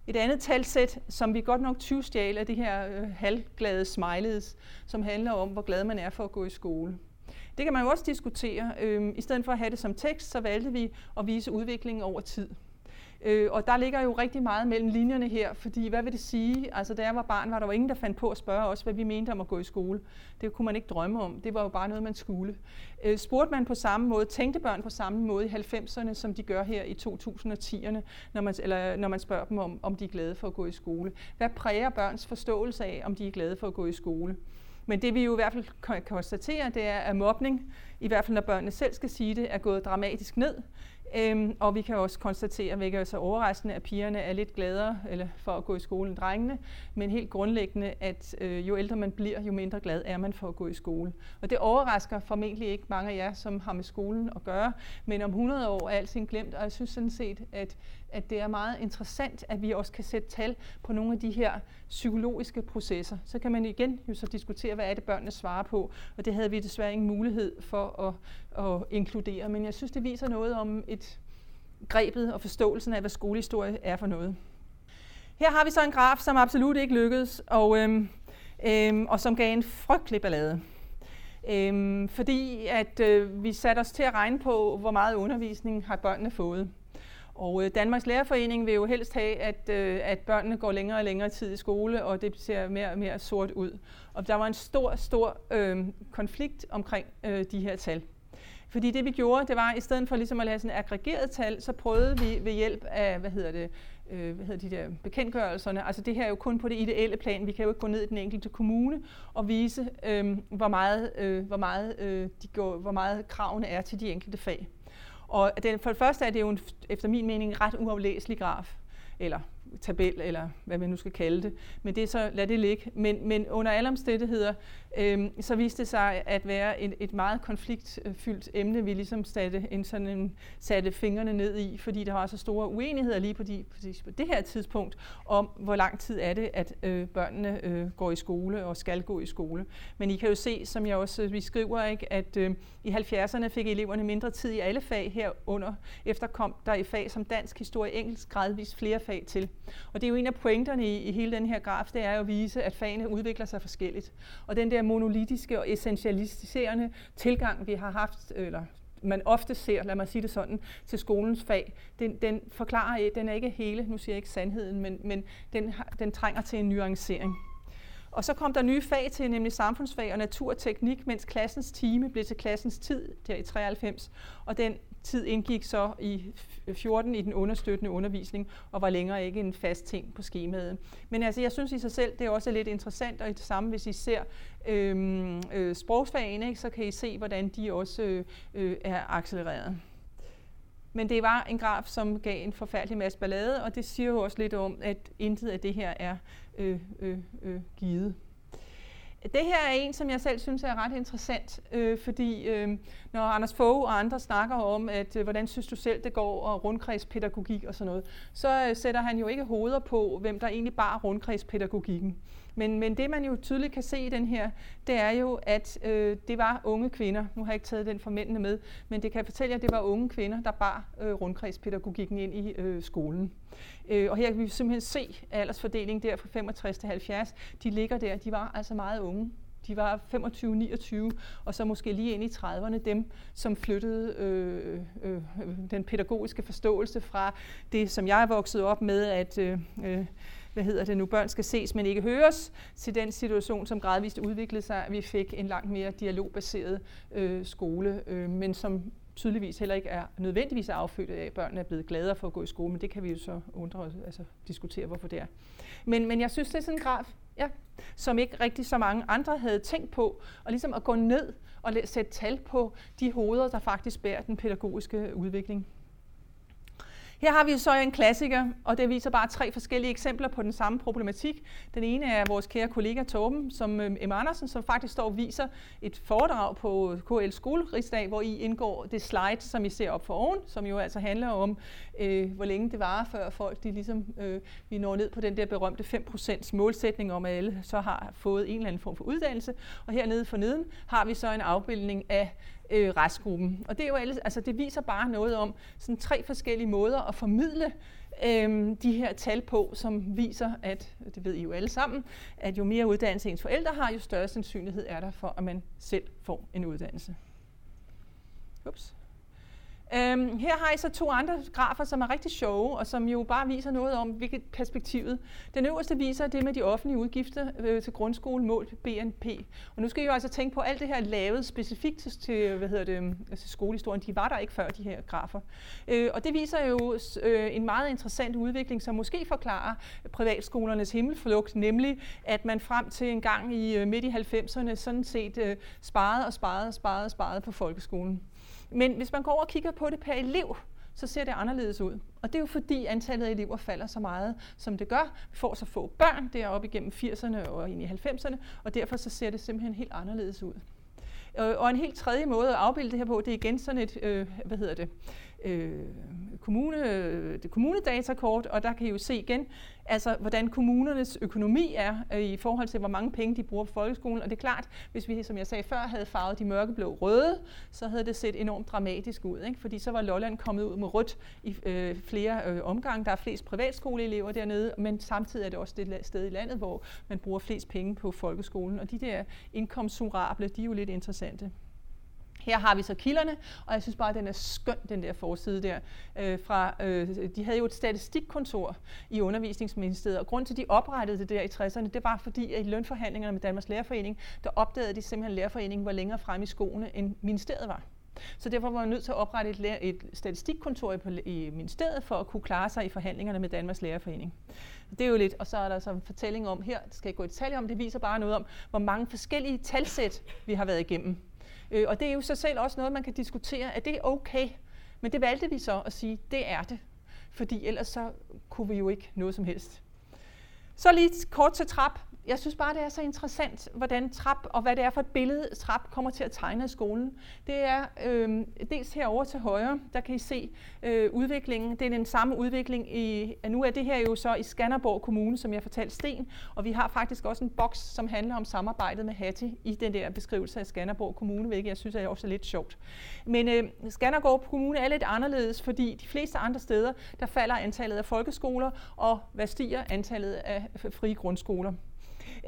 Et andet talsæt, som vi godt nok 20 stjal, er det her øh, halvglade smileys, som handler om, hvor glad man er for at gå i skole. Det kan man jo også diskutere. Øh, I stedet for at have det som tekst, så valgte vi at vise udviklingen over tid. Øh, og der ligger jo rigtig meget mellem linjerne her, fordi hvad vil det sige? Altså da jeg var barn, var der jo ingen, der fandt på at spørge os, hvad vi mente om at gå i skole. Det kunne man ikke drømme om. Det var jo bare noget, man skulle. Øh, spurgte man på samme måde, tænkte børn på samme måde i 90'erne, som de gør her i 2010'erne, når man, eller når man spørger dem om, om de er glade for at gå i skole. Hvad præger børns forståelse af, om de er glade for at gå i skole? Men det vi jo i hvert fald kan konstatere, det er, at mobning, i hvert fald når børnene selv skal sige det, er gået dramatisk ned. Øhm, og vi kan også konstatere, hvilket er så overraskende, at pigerne er lidt gladere eller for at gå i skole end drengene, men helt grundlæggende, at øh, jo ældre man bliver, jo mindre glad er man for at gå i skole. Og det overrasker formentlig ikke mange af jer, som har med skolen at gøre, men om 100 år er alting glemt, og jeg synes sådan set, at, at det er meget interessant, at vi også kan sætte tal på nogle af de her psykologiske processer. Så kan man igen jo så diskutere, hvad er det børnene svarer på, og det havde vi desværre ingen mulighed for at at inkludere. Men jeg synes, det viser noget om et grebet og forståelsen af, hvad skolehistorie er for noget. Her har vi så en graf, som absolut ikke lykkedes, og, øhm, øhm, og som gav en frygtelig ballade. Øhm, fordi at øh, vi satte os til at regne på, hvor meget undervisning har børnene fået. Og øh, Danmarks Lærerforening vil jo helst have, at, øh, at børnene går længere og længere tid i skole, og det ser mere og mere sort ud. Og der var en stor, stor øh, konflikt omkring øh, de her tal. Fordi det vi gjorde, det var, i stedet for ligesom at lave sådan aggregeret tal, så prøvede vi ved hjælp af, hvad hedder det, øh, hvad hedder de der bekendtgørelserne, altså det her er jo kun på det ideelle plan, vi kan jo ikke gå ned i den enkelte kommune og vise, øh, hvor, meget, øh, hvor, meget, øh, de går, hvor meget kravene er til de enkelte fag. Og den, for det første er det jo en, efter min mening ret uaflæselig graf, eller tabel, eller hvad man nu skal kalde det. Men det er så, lad det ligge. Men, men under alle omstændigheder, øh, så viste det sig at være et, et meget konfliktfyldt emne, vi ligesom satte, en sådan en, satte fingrene ned i, fordi der var så store uenigheder lige på, de, på det her tidspunkt, om hvor lang tid er det, at øh, børnene øh, går i skole og skal gå i skole. Men I kan jo se, som jeg også øh, vi skriver, ikke, at øh, i 70'erne fik eleverne mindre tid i alle fag herunder. Efter kom der i fag som dansk, historie, engelsk gradvist flere fag til. Og det er jo en af pointerne i, i hele den her graf, det er jo at vise, at fagene udvikler sig forskelligt. Og den der monolitiske og essentialiserende tilgang, vi har haft, eller man ofte ser, lad mig sige det sådan, til skolens fag, den, den forklarer, den er ikke hele, nu siger jeg ikke sandheden, men, men den, den trænger til en nuancering. Og så kom der nye fag til, nemlig samfundsfag og naturteknik, mens klassens time blev til klassens tid der i 93. Og den tid indgik så i 14 i den understøttende undervisning, og var længere ikke en fast ting på skemaet. Men altså, jeg synes i sig selv, det er også lidt interessant, og det samme, hvis I ser øhm, øh, sprogsfagene, ikke, så kan I se, hvordan de også øh, er accelereret. Men det var en graf, som gav en forfærdelig masse ballade, og det siger jo også lidt om, at intet af det her er øh, øh, øh, givet. Det her er en, som jeg selv synes er ret interessant, øh, fordi øh, når Anders Fogh og andre snakker om, at øh, hvordan synes du selv det går, og rundkredspædagogik og sådan noget, så øh, sætter han jo ikke hoveder på, hvem der egentlig bar rundkredspædagogikken. Men, men det man jo tydeligt kan se i den her, det er jo, at øh, det var unge kvinder. Nu har jeg ikke taget den for mændene med, men det kan fortælle jer, at det var unge kvinder, der bar øh, rundkredspædagogikken ind i øh, skolen. Øh, og her kan vi simpelthen se aldersfordelingen der fra 65 til 70. De ligger der, de var altså meget unge. De var 25-29, og så måske lige ind i 30'erne, dem som flyttede øh, øh, øh, den pædagogiske forståelse fra det, som jeg er vokset op med, at øh, øh hvad hedder det nu, børn skal ses, men ikke høres, til den situation, som gradvist udviklede sig, at vi fik en langt mere dialogbaseret øh, skole, øh, men som tydeligvis heller ikke er nødvendigvis er affødt af, at børnene er blevet gladere for at gå i skole, men det kan vi jo så undre os, altså diskutere, hvorfor det er. Men, men jeg synes, det er sådan en graf, ja, som ikke rigtig så mange andre havde tænkt på, og ligesom at gå ned og sætte tal på de hoveder, der faktisk bærer den pædagogiske udvikling. Her har vi så en klassiker, og det viser bare tre forskellige eksempler på den samme problematik. Den ene er vores kære kollega Torben, som øhm, M. Andersen, som faktisk står og viser et foredrag på øh, KL Skolerigsdag, hvor I indgår det slide, som I ser op for oven, som jo altså handler om, øh, hvor længe det varer, før folk de ligesom, øh, vi når ned på den der berømte 5% målsætning om, at alle så har fået en eller anden form for uddannelse. Og hernede for neden har vi så en afbildning af øh, restgruppen. Og det, er jo alles, altså det viser bare noget om sådan tre forskellige måder at formidle øh, de her tal på, som viser, at, det ved I jo alle sammen, at jo mere uddannelse ens forældre har, jo større sandsynlighed er der for, at man selv får en uddannelse. Ups. Øhm, her har I så to andre grafer, som er rigtig sjove, og som jo bare viser noget om, hvilket perspektivet. Den øverste viser det med de offentlige udgifter øh, til grundskole målt BNP. Og nu skal I jo altså tænke på, at alt det her lavet specifikt til, til, hvad hedder det, altså skolehistorien, de var der ikke før, de her grafer. Øh, og det viser jo øh, en meget interessant udvikling, som måske forklarer privatskolernes himmelflugt, nemlig at man frem til en gang i øh, midt i 90'erne sådan set øh, sparede og sparede og sparede og sparede på folkeskolen. Men hvis man går over og kigger på det per elev, så ser det anderledes ud. Og det er jo fordi antallet af elever falder så meget, som det gør. Vi får så få børn deroppe igennem 80'erne og ind i 90'erne, og derfor så ser det simpelthen helt anderledes ud. Og en helt tredje måde at afbilde det her på, det er igen sådan et, øh, hvad hedder det, øh, kommune, øh, det kommunedatakort, og der kan I jo se igen, altså hvordan kommunernes økonomi er øh, i forhold til, hvor mange penge de bruger på folkeskolen. Og det er klart, hvis vi, som jeg sagde før, havde farvet de mørkeblå røde, så havde det set enormt dramatisk ud. Ikke? Fordi så var Lolland kommet ud med rødt i øh, flere øh, omgange. Der er flest privatskoleelever dernede, men samtidig er det også det sted i landet, hvor man bruger flest penge på folkeskolen. Og de der indkomstsurable, de er jo lidt interessante. Her har vi så kilderne, og jeg synes bare, at den er skøn, den der forside der. Øh, fra, øh, de havde jo et statistikkontor i undervisningsministeriet, og grund til, at de oprettede det der i 60'erne, det var fordi, at i lønforhandlingerne med Danmarks Lærerforening, der opdagede de simpelthen, at Lærerforeningen var længere frem i skoene, end ministeriet var. Så derfor var man nødt til at oprette et, et statistikkontor i, i ministeriet for at kunne klare sig i forhandlingerne med Danmarks Lærerforening. Det er jo lidt, og så er der så en fortælling om her, det skal jeg gå i detaljer om, det viser bare noget om, hvor mange forskellige talsæt vi har været igennem Øh, og det er jo så selv også noget, man kan diskutere, er det okay? Men det valgte vi så at sige, det er det. fordi ellers så kunne vi jo ikke noget som helst. Så lige kort til trap jeg synes bare, det er så interessant, hvordan trap og hvad det er for et billede, trap kommer til at tegne i skolen. Det er øh, dels herover til højre, der kan I se øh, udviklingen. Det er den samme udvikling i, nu er det her jo så i Skanderborg Kommune, som jeg fortalte Sten, og vi har faktisk også en boks, som handler om samarbejdet med Hatti i den der beskrivelse af Skanderborg Kommune, hvilket jeg synes er også lidt sjovt. Men øh, Skanderborg Kommune er lidt anderledes, fordi de fleste andre steder, der falder antallet af folkeskoler, og hvad stiger antallet af frie grundskoler.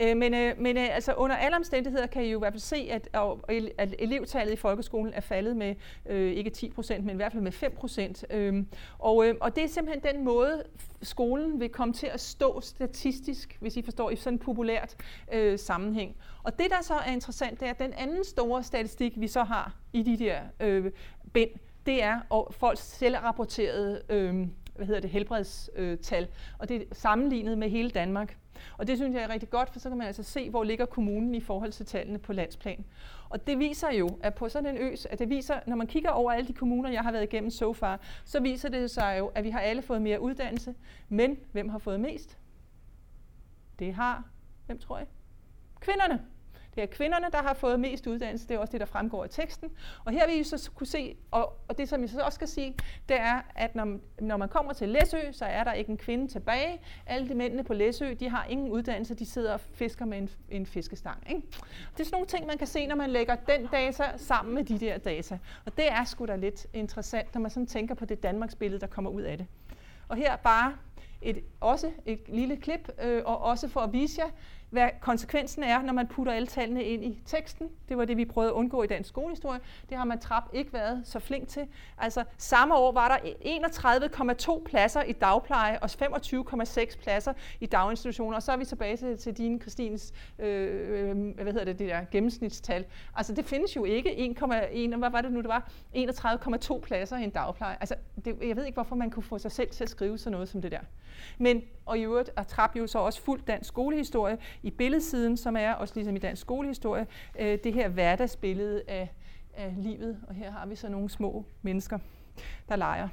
Øh, men øh, men øh, altså under alle omstændigheder kan I jo i hvert fald se, at, at elevtallet i folkeskolen er faldet med øh, ikke 10 procent, men i hvert fald med 5 procent. Øh, og, øh, og det er simpelthen den måde, skolen vil komme til at stå statistisk, hvis I forstår, i sådan en populært øh, sammenhæng. Og det, der så er interessant, det er, at den anden store statistik, vi så har i de der øh, bind, det er folks selvrapporterede øh, hvad hedder det, helbredstal, og det er sammenlignet med hele Danmark. Og det synes jeg er rigtig godt, for så kan man altså se, hvor ligger kommunen i forhold til tallene på landsplan. Og det viser jo, at på sådan en ø, at det viser, når man kigger over alle de kommuner, jeg har været igennem so far, så viser det sig jo, at vi har alle fået mere uddannelse. Men hvem har fået mest? Det har, hvem tror jeg? Kvinderne. Det er kvinderne, der har fået mest uddannelse. Det er også det, der fremgår af teksten. Og her vil I så kunne se, og, og det som I så også skal sige, det er, at når, når man kommer til Læsø, så er der ikke en kvinde tilbage. Alle de mændene på Læsø, de har ingen uddannelse. De sidder og fisker med en, en fiskestang. Ikke? Det er sådan nogle ting, man kan se, når man lægger den data sammen med de der data. Og det er sgu da lidt interessant, når man sådan tænker på det Danmarks billede, der kommer ud af det. Og her bare et, også et lille klip, øh, og også for at vise jer, hvad konsekvensen er, når man putter alle tallene ind i teksten. Det var det, vi prøvede at undgå i dansk skolehistorie. Det har man trap ikke været så flink til. Altså samme år var der 31,2 pladser i dagpleje og 25,6 pladser i daginstitutioner. Og så er vi tilbage til, til din, øh, øh, hvad hedder det, det der gennemsnitstal. Altså det findes jo ikke 1,1, hvad var det nu, det var? 31,2 pladser i en dagpleje. Altså det, jeg ved ikke, hvorfor man kunne få sig selv til at skrive sådan noget som det der. Men, og i øvrigt er Trap jo så også fuldt dansk skolehistorie i billedsiden, som er også ligesom i dansk skolehistorie, øh, det her hverdagsbillede af, af livet. Og her har vi så nogle små mennesker, der leger.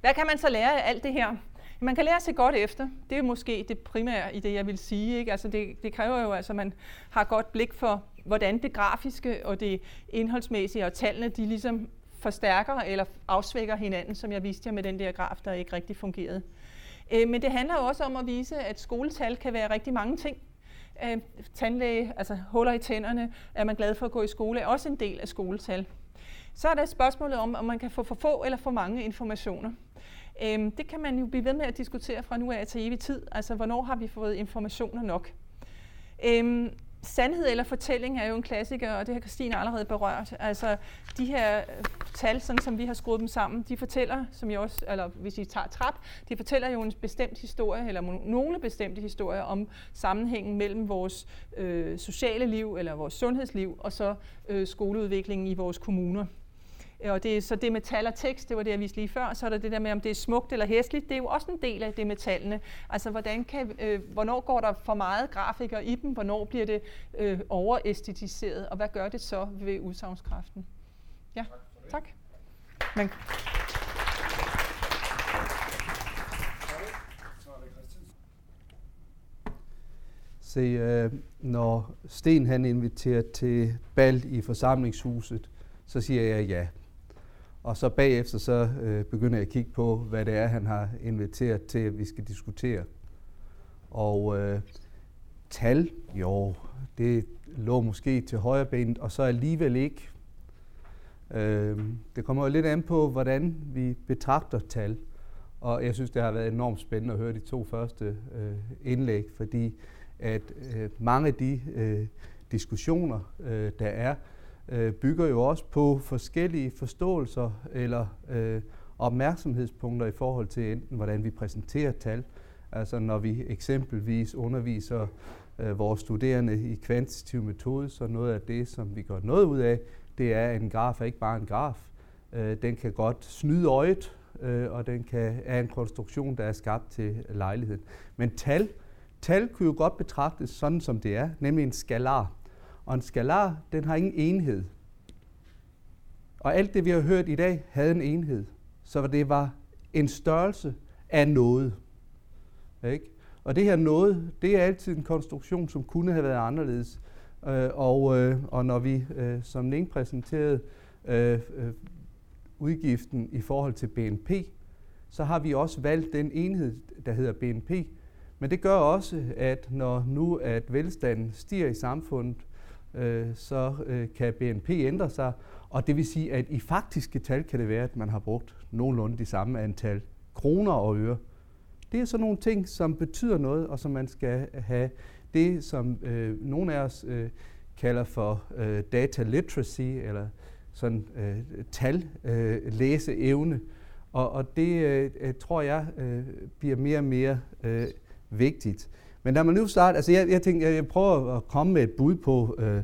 Hvad kan man så lære af alt det her? Man kan lære at se godt efter. Det er måske det primære i det, jeg vil sige. Ikke? Altså det, det kræver jo, altså, at man har godt blik for, hvordan det grafiske og det indholdsmæssige og tallene, de ligesom forstærker eller afsvækker hinanden, som jeg viste jer med den der graf, der ikke rigtig fungerede. Øh, men det handler jo også om at vise, at skoletal kan være rigtig mange ting. Øh, tandlæge, altså huller i tænderne, er man glad for at gå i skole, er også en del af skoletal. Så er der spørgsmålet om, om man kan få for få eller for mange informationer. Øh, det kan man jo blive ved med at diskutere fra nu af til evig tid. Altså, hvornår har vi fået informationer nok? Øhm, Sandhed eller fortælling er jo en klassiker, og det har Christine allerede berørt. Altså, de her øh, tal, sådan som vi har skruet dem sammen, de fortæller, som jeg også, eller hvis I tager trap, de fortæller jo en bestemt historie, eller nogle bestemte historier om sammenhængen mellem vores øh, sociale liv, eller vores sundhedsliv, og så øh, skoleudviklingen i vores kommuner. Øh, og det, så det med tal og tekst, det var det, jeg viste lige før. Så er der det der med, om det er smukt eller hæsligt. Det er jo også en del af det med tallene. Altså, hvordan kan, øh, hvornår går der for meget grafiker i dem? Hvornår bliver det øh, overæstetiseret? Og hvad gør det så ved udsagnskraften? Ja, tak. Men, Se, øh, når Sten han inviterer til bal i forsamlingshuset, så siger jeg ja. Og så bagefter så øh, begynder jeg at kigge på, hvad det er, han har inviteret til, at vi skal diskutere. Og øh, tal, jo, det lå måske til højre benet, og så alligevel ikke. Øh, det kommer jo lidt an på, hvordan vi betragter tal. Og jeg synes, det har været enormt spændende at høre de to første øh, indlæg, fordi at øh, mange af de øh, diskussioner, øh, der er, øh, bygger jo også på forskellige forståelser eller øh, opmærksomhedspunkter i forhold til enten, hvordan vi præsenterer tal, altså når vi eksempelvis underviser øh, vores studerende i kvantitativ metode, så noget af det, som vi gør noget ud af, det er, at en graf er ikke bare en graf. Øh, den kan godt snyde øjet, øh, og den kan er en konstruktion, der er skabt til lejligheden. Men tal, tal kunne jo godt betragtes sådan, som det er, nemlig en skalar. Og en skalar, den har ingen enhed. Og alt det, vi har hørt i dag, havde en enhed. Så det var en størrelse af noget. Ikke? Og det her noget, det er altid en konstruktion, som kunne have været anderledes. Øh, og, øh, og når vi, øh, som Ning præsenterede, øh, øh, udgiften i forhold til BNP, så har vi også valgt den enhed, der hedder BNP. Men det gør også, at når nu at velstanden stiger i samfundet, øh, så øh, kan BNP ændre sig, og det vil sige, at i faktiske tal kan det være, at man har brugt nogenlunde de samme antal kroner og øre. Det er sådan nogle ting, som betyder noget, og som man skal have det, som øh, nogle af os øh, kalder for øh, data literacy, eller sådan øh, tal øh, læseevne. Og, og det øh, øh, tror jeg øh, bliver mere og mere øh, vigtigt. Men lad man nu starter, altså jeg, jeg tænkte, jeg prøver at komme med et bud på, øh,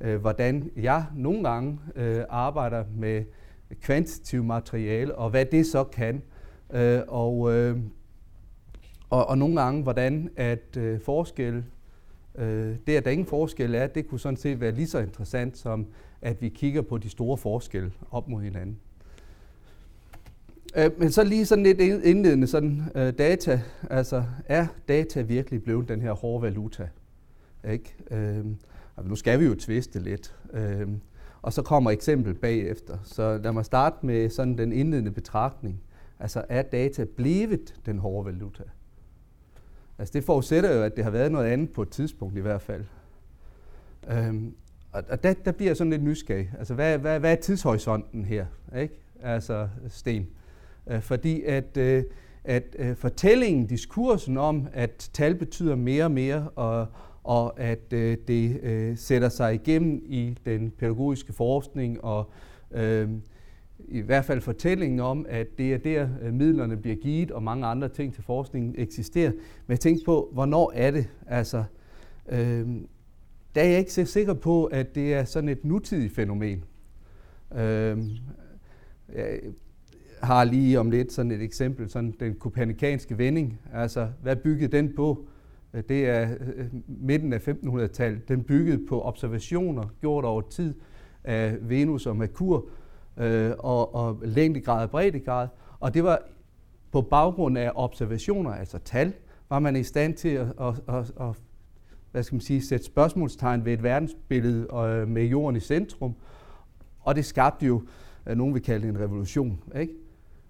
øh, hvordan jeg nogle gange øh, arbejder med kvantitativt materiale, og hvad det så kan. Øh, og, øh, og, og nogle gange, hvordan at øh, forskel, øh, det at der ingen forskel er, det kunne sådan set være lige så interessant som at vi kigger på de store forskelle op mod hinanden. Øh, men så lige sådan lidt indledende sådan øh, data, altså er data virkelig blevet den her hårde valuta? Ikke? Øh, altså, nu skal vi jo tviste lidt. Øh, og så kommer eksempel bagefter. Så lad mig starte med sådan den indledende betragtning. Altså er data blevet den hårde valuta? Altså det forudsætter jo, at det har været noget andet på et tidspunkt i hvert fald. Øhm, og der, der bliver jeg sådan lidt nysgerrig. Altså, hvad, hvad, hvad er tidshorisonten her? Ikke? Altså, Sten. Øh, fordi at, øh, at øh, fortællingen, diskursen om, at tal betyder mere og mere, og, og at det sætter sig igennem i den pædagogiske forskning, og øh, i hvert fald fortællingen om, at det er der, midlerne bliver givet, og mange andre ting til forskningen eksisterer. Men jeg tænkte på, hvornår er det? Altså, øh, der er jeg ikke så sikker på, at det er sådan et nutidigt fænomen. Øh, har lige om lidt sådan et eksempel, sådan den kopernikanske vending. Altså, hvad byggede den på? Øh, det er øh, midten af 1500-tallet. Den byggede på observationer gjort over tid af Venus og Merkur, øh, og, og længdegrad og breddegrad. Og det var på baggrund af observationer, altså tal, var man i stand til at, at, at, at hvad skal man sige, sætte spørgsmålstegn ved et verdensbillede øh, med jorden i centrum. Og det skabte jo, øh, nogen vil kalde det en revolution. Ikke?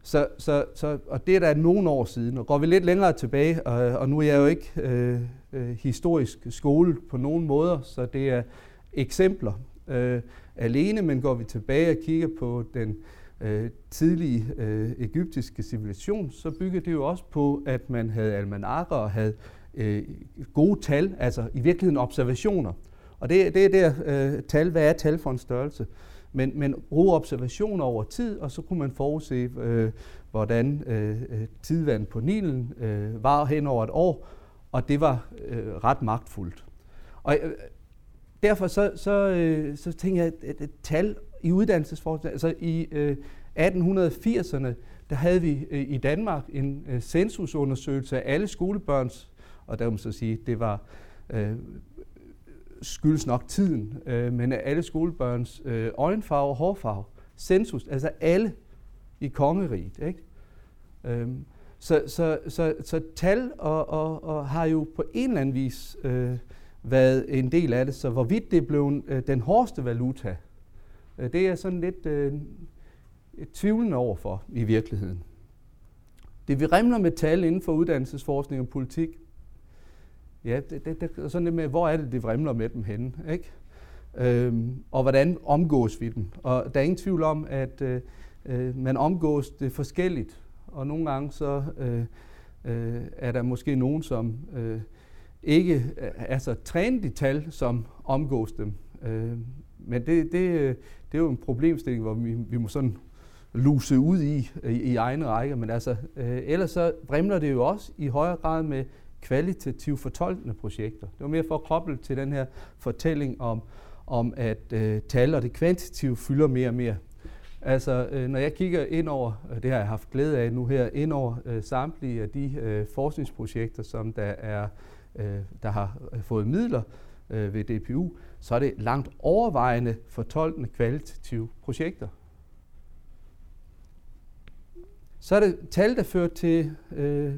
Så, så, så, og det er da nogle år siden. Og går vi lidt længere tilbage, og, og nu er jeg jo ikke øh, øh, historisk skole på nogen måder, så det er eksempler øh, alene, men går vi tilbage og kigger på den øh, tidlige øh, egyptiske civilisation, så bygger det jo også på, at man havde almanakker og havde øh, gode tal, altså i virkeligheden observationer. Og det, det er der øh, tal, hvad er tal for en størrelse? Men, men bruge observationer over tid, og så kunne man forudse, øh, hvordan øh, øh, tidvandet på Nilen øh, var hen over et år, og det var øh, ret magtfuldt. Og øh, derfor så, så, øh, så tænker jeg, at et tal i uddannelsesforskning, altså i øh, 1880'erne, der havde vi øh, i Danmark en øh, censusundersøgelse af alle skolebørns og der må man så sige, det var øh, skyldes nok tiden, øh, men alle skolebørns øh, øjenfarve og hårfarve, sensus, altså alle i kongeriget. Ikke? Øhm, så, så, så, så tal og, og, og har jo på en eller anden vis øh, været en del af det, så hvorvidt det blev øh, den hårdeste valuta, øh, det er sådan lidt øh, tvivlende overfor i virkeligheden. Det vi remler med tal inden for uddannelsesforskning og politik, Ja, det, det, det sådan lidt med, hvor er det, det vrimler med dem henne, ikke? Øhm, og hvordan omgås vi dem? Og der er ingen tvivl om, at øh, øh, man omgås det forskelligt, og nogle gange så øh, øh, er der måske nogen, som øh, ikke er så trænet i tal, som omgås dem. Øh, men det, det, øh, det er jo en problemstilling, hvor vi, vi må sådan luse ud i, i, i egne rækker, men altså, øh, ellers så vrimler det jo også i højere grad med kvalitativt fortolkende projekter. Det var mere for at koble til den her fortælling om, om at øh, tal og det kvantitative fylder mere og mere. Altså, øh, når jeg kigger ind over, og det har jeg haft glæde af nu her, ind over øh, samtlige af de øh, forskningsprojekter, som der, er, øh, der har øh, fået midler øh, ved DPU, så er det langt overvejende fortolkende kvalitative projekter. Så er det tal, der fører til øh,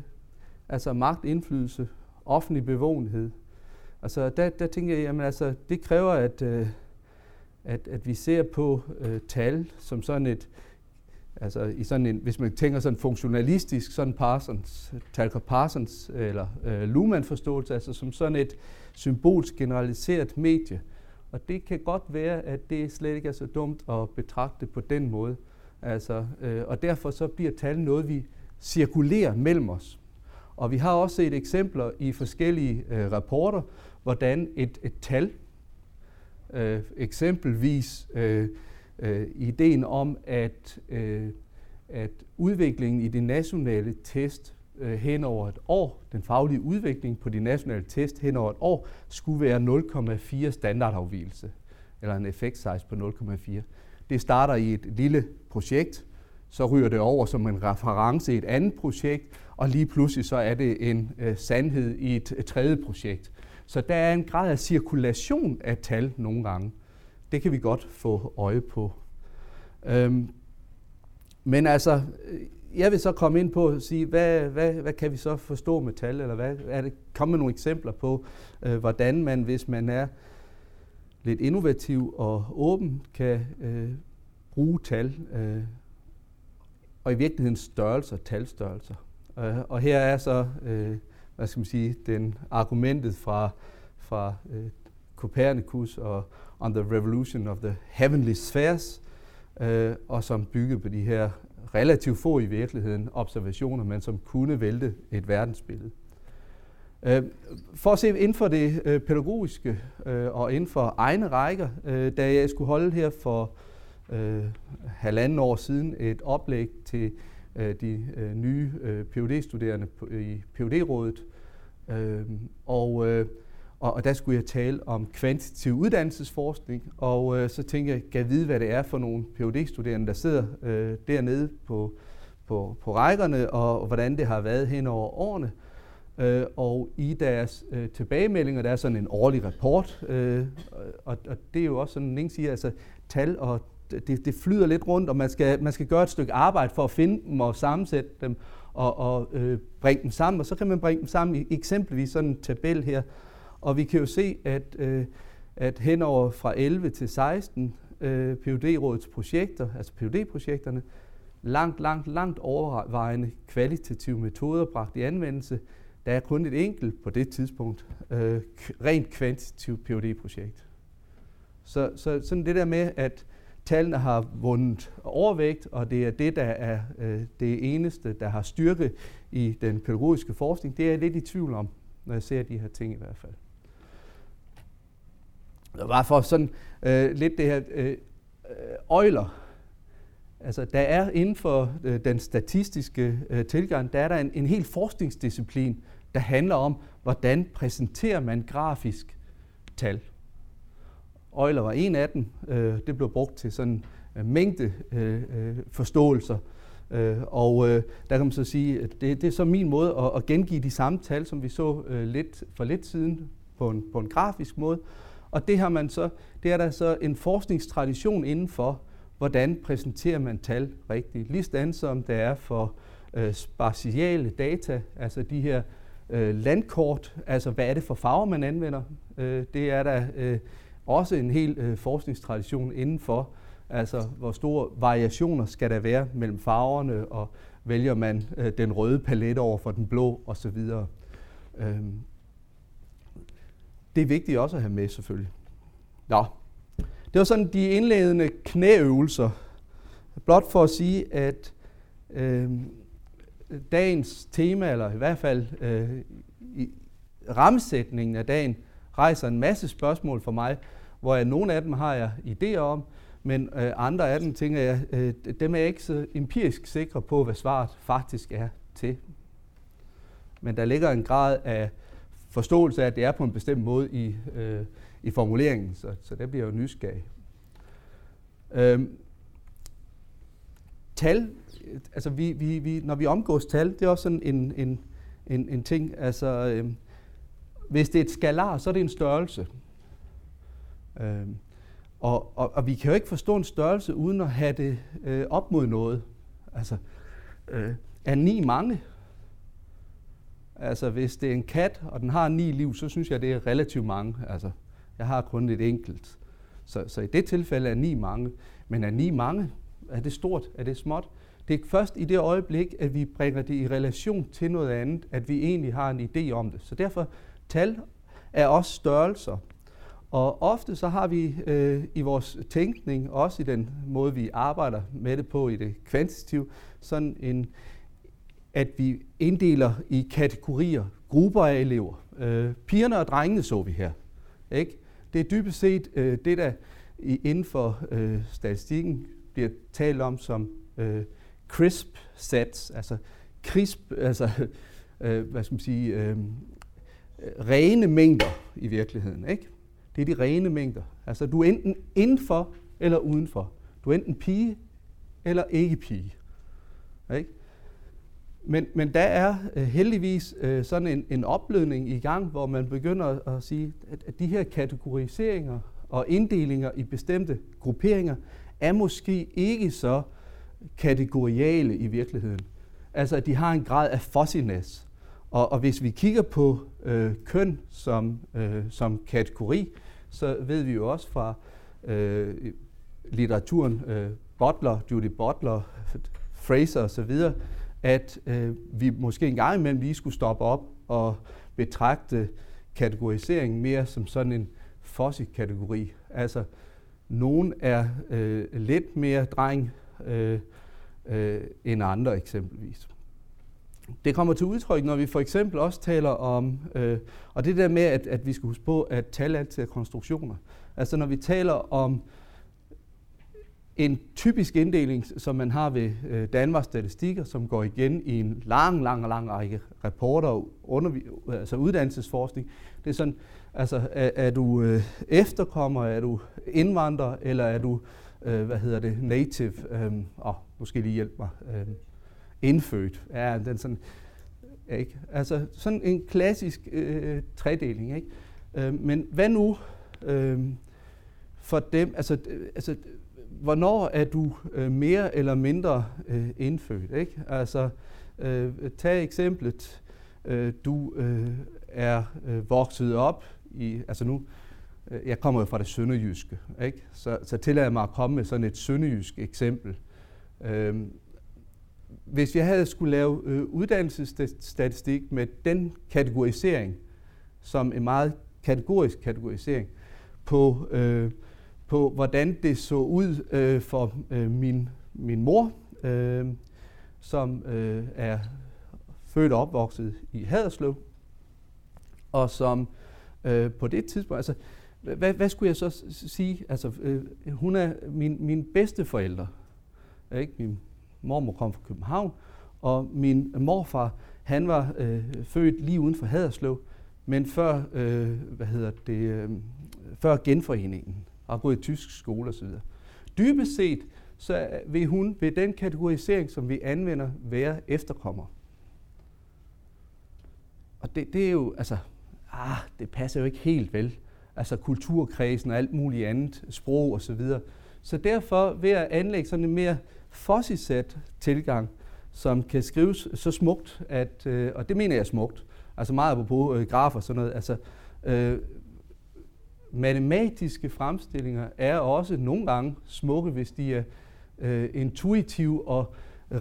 altså magt, indflydelse, offentlig bevågenhed. Altså der, der tænker jeg, jamen altså, det kræver, at, øh, at, at vi ser på øh, tal som sådan et, altså i sådan en, hvis man tænker sådan funktionalistisk, sådan Parsons, Talcott Parsons eller øh, Luhmann-forståelse, altså som sådan et symbolsk generaliseret medie. Og det kan godt være, at det slet ikke er så dumt at betragte på den måde. Altså, øh, og derfor så bliver tal noget, vi cirkulerer mellem os. Og vi har også set eksempler i forskellige øh, rapporter, hvordan et, et tal, øh, eksempelvis øh, øh, ideen om, at, øh, at udviklingen i de nationale test øh, hen over et år, den faglige udvikling på de nationale test hen over et år, skulle være 0,4 standardafvielse, eller en effekt size på 0,4. Det starter i et lille projekt, så ryger det over som en reference i et andet projekt, og lige pludselig så er det en øh, sandhed i et, et tredje projekt. Så der er en grad af cirkulation af tal nogle gange. Det kan vi godt få øje på. Øhm, men altså, øh, jeg vil så komme ind på at sige, hvad, hvad, hvad kan vi så forstå med tal, eller hvad er det, Kom med nogle eksempler på, øh, hvordan man, hvis man er lidt innovativ og åben, kan øh, bruge tal, øh, og i virkeligheden størrelser, talstørrelser. Øh, og her er så, øh, hvad skal man sige, den argumentet fra, fra øh, Copernicus og On the Revolution of the Heavenly Spheres, øh, og som bygger på de her relativt få i virkeligheden observationer, men som kunne vælte et verdensbillede. Øh, for at se inden for det øh, pædagogiske øh, og inden for egne rækker, øh, da jeg skulle holde her for øh, halvanden år siden et oplæg til øh, de øh, nye øh, phd studerende i phd rådet øh, og øh, og, og der skulle jeg tale om kvantitativ uddannelsesforskning, og øh, så tænkte jeg, kan jeg vide, hvad det er for nogle phd studerende der sidder øh, dernede på, på, på rækkerne, og, og hvordan det har været hen over årene. Øh, og i deres øh, tilbagemeldinger, der er sådan en årlig rapport, øh, og, og det er jo også sådan, en siger, altså tal og det, det flyder lidt rundt, og man skal, man skal gøre et stykke arbejde for at finde dem og sammensætte dem og, og øh, bringe dem sammen, og så kan man bringe dem sammen i eksempelvis sådan en tabel her, og vi kan jo se, at, øh, at henover fra 11 til 16 øh, PUD-rådets projekter, altså PUD-projekterne, langt, langt, langt overvejende kvalitative metoder bragt i anvendelse. Der er kun et enkelt på det tidspunkt øh, rent kvantitativt PUD-projekt. Så, så sådan det der med, at tallene har vundet overvægt, og det er det, der er øh, det eneste, der har styrke i den pædagogiske forskning, det er jeg lidt i tvivl om, når jeg ser de her ting i hvert fald. Bare for sådan øh, lidt det her øh, øh øjler. Altså, der er inden for øh, den statistiske øh, tilgang, der er der en, en helt forskningsdisciplin, der handler om, hvordan præsenterer man grafisk tal. Euler var en af dem. Øh, det blev brugt til sådan en mængde øh, øh, forståelser. Øh, og øh, der kan man så sige, at det, det er så min måde at, at gengive de samme tal, som vi så øh, lidt for lidt siden på en, på en grafisk måde. Og det har man så, det er der så en forskningstradition inden for, hvordan præsenterer man tal rigtigt. Ligesådan som det er for øh, spatiale data, altså de her øh, landkort, altså hvad er det for farver, man anvender. Øh, det er der øh, også en hel øh, forskningstradition inden for, altså hvor store variationer skal der være mellem farverne, og vælger man øh, den røde palet over for den blå osv. Øh, det er vigtigt også at have med selvfølgelig. Nå, det var sådan de indledende knæøvelser. Blot for at sige, at øh, dagens tema, eller i hvert fald øh, i rammesætningen af dagen, rejser en masse spørgsmål for mig, hvor jeg, nogle af dem har jeg idéer om, men øh, andre af dem tænker jeg, øh, dem er jeg ikke så empirisk sikre på, hvad svaret faktisk er til. Men der ligger en grad af forståelse af, at det er på en bestemt måde i, øh, i formuleringen, så, så det bliver jo nysgerrig. Øhm, tal, altså vi, vi, vi, når vi omgås tal, det er også sådan en, en, en, en ting, altså øhm, hvis det er et skalar, så er det en størrelse. Øh, og, og, og vi kan jo ikke forstå en størrelse uden at have det øh, op mod noget. Altså, øh, er ni mange? Altså, hvis det er en kat, og den har ni liv, så synes jeg, det er relativt mange. Altså, jeg har kun et enkelt. Så, så i det tilfælde er ni mange. Men er ni mange? Er det stort? Er det småt? Det er først i det øjeblik, at vi bringer det i relation til noget andet, at vi egentlig har en idé om det. Så derfor, tal er også størrelser. Og ofte så har vi øh, i vores tænkning, også i den måde, vi arbejder med det på i det kvantitative, sådan en, at vi inddeler i kategorier, grupper af elever. Øh, pigerne og drengene så vi her. Ikke? Det er dybest set øh, det, der i, inden for øh, statistikken bliver talt om som øh, crisp sets, altså crisp, altså øh, hvad skal man sige, øh, rene mængder i virkeligheden. Ikke? Det er de rene mængder. Altså du er enten indenfor eller udenfor. Du er enten pige eller ikke pige. Ikke? Men, men der er øh, heldigvis øh, sådan en, en opblødning i gang, hvor man begynder at sige, at, at de her kategoriseringer og inddelinger i bestemte grupperinger er måske ikke så kategoriale i virkeligheden. Altså at de har en grad af fossiness. Og, og hvis vi kigger på øh, køn som, øh, som kategori, så ved vi jo også fra øh, litteraturen, øh, Butler, Judy Butler, Fraser osv., at øh, vi måske en gang imellem lige skulle stoppe op og betragte kategorisering mere som sådan en fossi-kategori. Altså, nogen er øh, lidt mere dreng øh, øh, end andre eksempelvis. Det kommer til udtryk, når vi for eksempel også taler om, øh, og det der med, at, at vi skal huske på, at tal altid er konstruktioner. Altså når vi taler om en typisk inddeling, som man har ved øh, Danmarks Statistikker, som går igen i en lang, lang, lang række rapporter og undervi- altså uddannelsesforskning. Det er sådan, altså er, er du øh, efterkommer, er du indvandrer, eller er du, øh, hvad hedder det, native, øh, oh, måske lige hjælp mig, øh, indfødt. Ja, den sådan, ikke? Altså sådan en klassisk øh, tredeling, ikke? Øh, men hvad nu øh, for dem, altså, altså hvornår er du øh, mere eller mindre øh, indfødt? Ikke? Altså, øh, tag eksemplet, øh, du øh, er øh, vokset op i, altså nu, øh, jeg kommer jo fra det sønderjyske, ikke? Så, så tillader mig at komme med sådan et sønderjysk eksempel. Øh, hvis jeg havde skulle lave øh, uddannelsesstatistik med den kategorisering, som en meget kategorisk kategorisering, på øh, på, hvordan det så ud øh, for øh, min, min mor, øh, som øh, er født og opvokset i Haderslev, og som øh, på det tidspunkt, altså, hvad, hvad skulle jeg så sige? Altså, øh, hun er min, min bedste forældre. Ikke? Min mormor kom fra København, og min morfar, han var øh, født lige uden for Haderslev, men før, øh, hvad hedder det, øh, før genforeningen og har gået i tysk skole osv. Dybest set, så vil hun ved den kategorisering, som vi anvender, være efterkommer. Og det, det er jo, altså, ah, det passer jo ikke helt vel. Altså kulturkredsen og alt muligt andet, sprog osv. Så, videre. så derfor ved at anlægge sådan en mere fossisat tilgang, som kan skrives så smukt, at, øh, og det mener jeg er smukt, altså meget på øh, grafer og sådan noget, altså øh, matematiske fremstillinger er også nogle gange smukke, hvis de er øh, intuitive og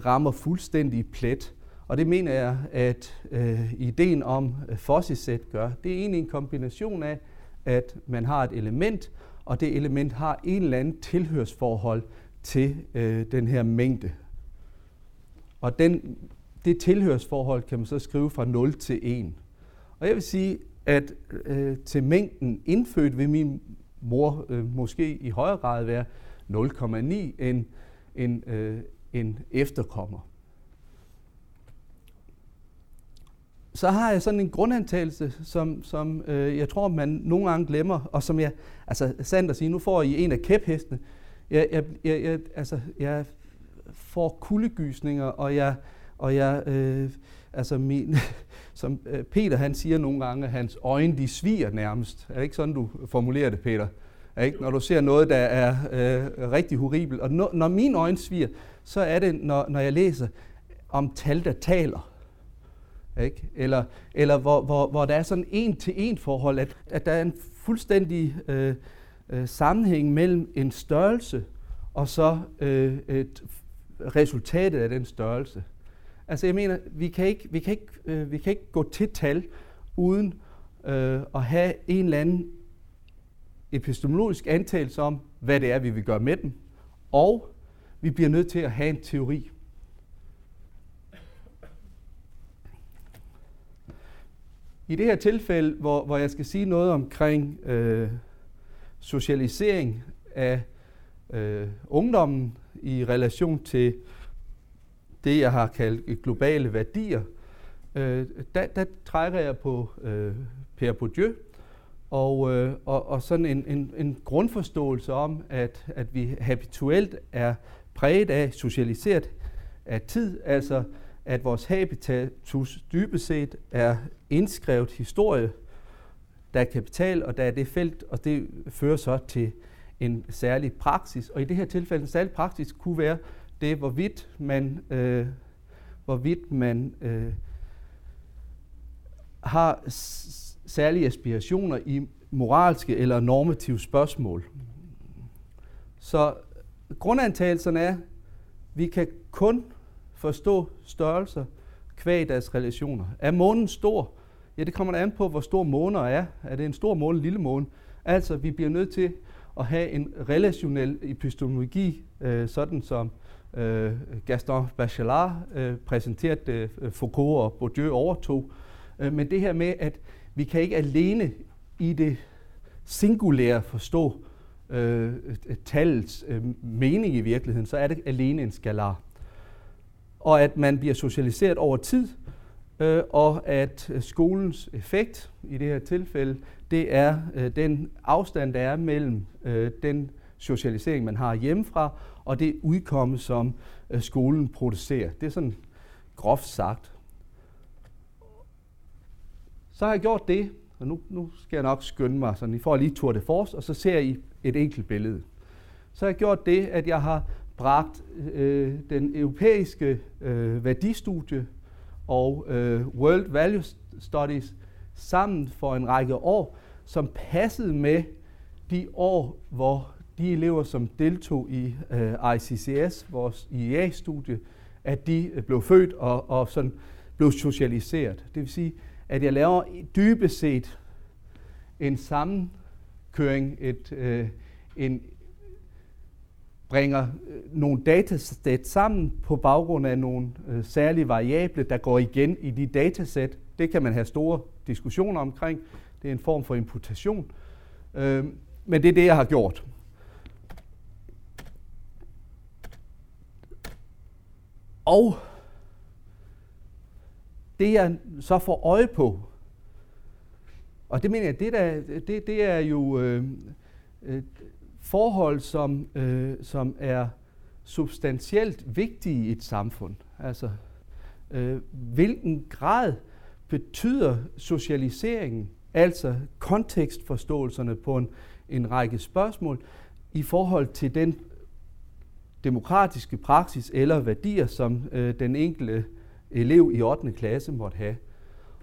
rammer fuldstændig plet. Og det mener jeg, at øh, ideen om fossisæt gør. Det er egentlig en kombination af, at man har et element, og det element har en eller anden tilhørsforhold til øh, den her mængde. Og den, det tilhørsforhold kan man så skrive fra 0 til 1. Og jeg vil sige, at øh, til mængden indfødt vil min mor øh, måske i højere grad være 0,9 end en, øh, en efterkommer. Så har jeg sådan en grundantagelse, som, som øh, jeg tror, man nogle gange glemmer, og som jeg, altså sandt at sige, nu får I en af kæphestene. Jeg, jeg, jeg, jeg, altså, jeg får kuldegysninger, og jeg, og jeg øh, altså min, [laughs] som øh, Peter han siger nogle gange, at hans øjne de sviger nærmest. Er det ikke sådan, du formulerer det, Peter? Er ikke? Når du ser noget, der er øh, rigtig horribelt. Og når, når mine øjne sviger, så er det, når, når jeg læser om tal, der taler. Ikke? Eller, eller hvor, hvor, hvor der er sådan en til en forhold, at, at der er en fuldstændig øh, øh, sammenhæng mellem en størrelse og så øh, et resultatet af den størrelse. Altså jeg mener, vi kan ikke, vi kan ikke, øh, vi kan ikke gå til tal uden øh, at have en eller anden epistemologisk antagelse om, hvad det er, vi vil gøre med dem, og vi bliver nødt til at have en teori. I det her tilfælde, hvor, hvor jeg skal sige noget omkring øh, socialisering af øh, ungdommen i relation til det, jeg har kaldt globale værdier, øh, der, der trækker jeg på øh, Pierre Bourdieu, og, øh, og, og sådan en, en, en grundforståelse om, at, at vi habituelt er præget af, socialiseret af tid, altså at vores habitatus dybest set er indskrevet historie, der er kapital, og der er det felt, og det fører så til en særlig praksis. Og i det her tilfælde, en særlig praksis kunne være det, hvorvidt man, øh, hvorvidt man øh, har særlige aspirationer i moralske eller normative spørgsmål. Så grundantagelserne er, at vi kan kun forstå størrelser kvæg deres relationer. Er månen stor? Ja, det kommer an på, hvor stor måner er. Er det en stor måne, en lille måne? Altså, vi bliver nødt til at have en relationel epistemologi, øh, sådan som øh, Gaston Bachelard øh, præsenterede øh, Foucault og Bourdieu overtog. Øh, men det her med, at vi kan ikke alene i det singulære forstå øh, tallets øh, mening i virkeligheden, så er det alene en skalar. Og at man bliver socialiseret over tid, øh, og at øh, skolens effekt i det her tilfælde, det er øh, den afstand, der er mellem øh, den socialisering, man har hjemmefra, og det udkomme, som øh, skolen producerer. Det er sådan groft sagt. Så har jeg gjort det, og nu, nu skal jeg nok skynde mig, så I får lige Tour de Force, og så ser I et enkelt billede. Så har jeg gjort det, at jeg har bragt øh, den europæiske øh, værdistudie og øh, World Value Studies sammen for en række år, som passede med de år, hvor de elever, som deltog i øh, ICCS, vores IEA-studie, at de øh, blev født og, og sådan blev socialiseret. Det vil sige, at jeg laver dybest set en sammenkøring, et, øh, en, bringer øh, nogle datasæt sammen på baggrund af nogle øh, særlige variable, der går igen i de datasæt. Det kan man have store diskussioner omkring. Det er en form for imputation. Øh, men det er det, jeg har gjort. Og det jeg så får øje på, og det mener jeg, det, der, det, det er jo øh, øh, forhold, som, øh, som er substantielt vigtige i et samfund. Altså, øh, hvilken grad betyder socialiseringen, altså kontekstforståelserne på en, en række spørgsmål, i forhold til den demokratiske praksis eller værdier, som øh, den enkelte elev i 8. klasse måtte have.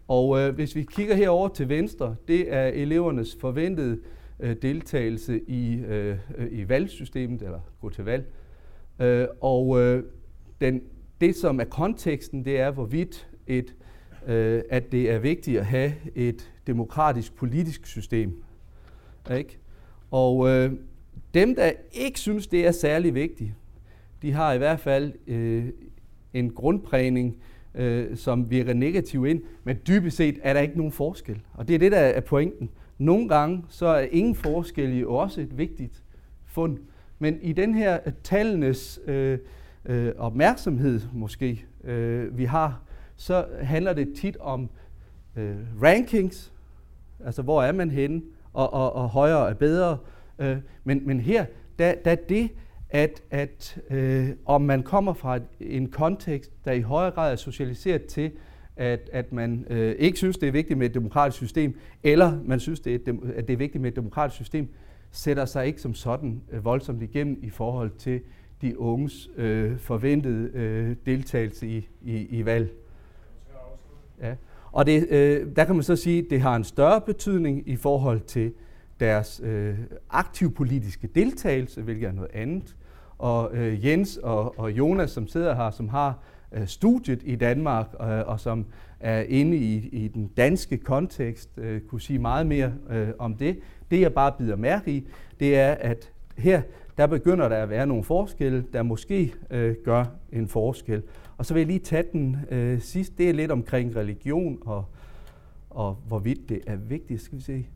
Og øh, hvis vi kigger herover til venstre, det er elevernes forventede øh, Øh, deltagelse i, øh, i valgsystemet, eller gå til valg. Øh, og øh, den, det, som er konteksten, det er, hvorvidt et, øh, at det er vigtigt at have et demokratisk politisk system. Ikke? Og øh, dem, der ikke synes, det er særlig vigtigt, de har i hvert fald øh, en grundprægning, øh, som virker negativ ind, men dybest set er der ikke nogen forskel. Og det er det, der er pointen. Nogle gange så er ingen forskel jo også et vigtigt fund. Men i den her øh, tallenes øh, øh, opmærksomhed måske, øh, vi har, så handler det tit om øh, rankings, altså hvor er man henne, og, og, og højere er bedre. Øh, men, men her, der, der det, at, at øh, om man kommer fra en kontekst, der i højere grad er socialiseret til, at, at man øh, ikke synes, det er vigtigt med et demokratisk system, eller man synes, det er, at det er vigtigt med et demokratisk system, sætter sig ikke som sådan øh, voldsomt igennem i forhold til de unges øh, forventede øh, deltagelse i, i, i valg. Ja. Og det, øh, der kan man så sige, at det har en større betydning i forhold til deres øh, aktiv politiske deltagelse, hvilket er noget andet. Og øh, Jens og, og Jonas, som sidder her, som har øh, studiet i Danmark, øh, og som er inde i, i den danske kontekst, øh, kunne sige meget mere øh, om det. Det jeg bare bider mærke i, det er, at her der begynder der at være nogle forskelle, der måske øh, gør en forskel. Og så vil jeg lige tage den øh, sidst. Det er lidt omkring religion og, og hvorvidt det er vigtigt. Skal vi se.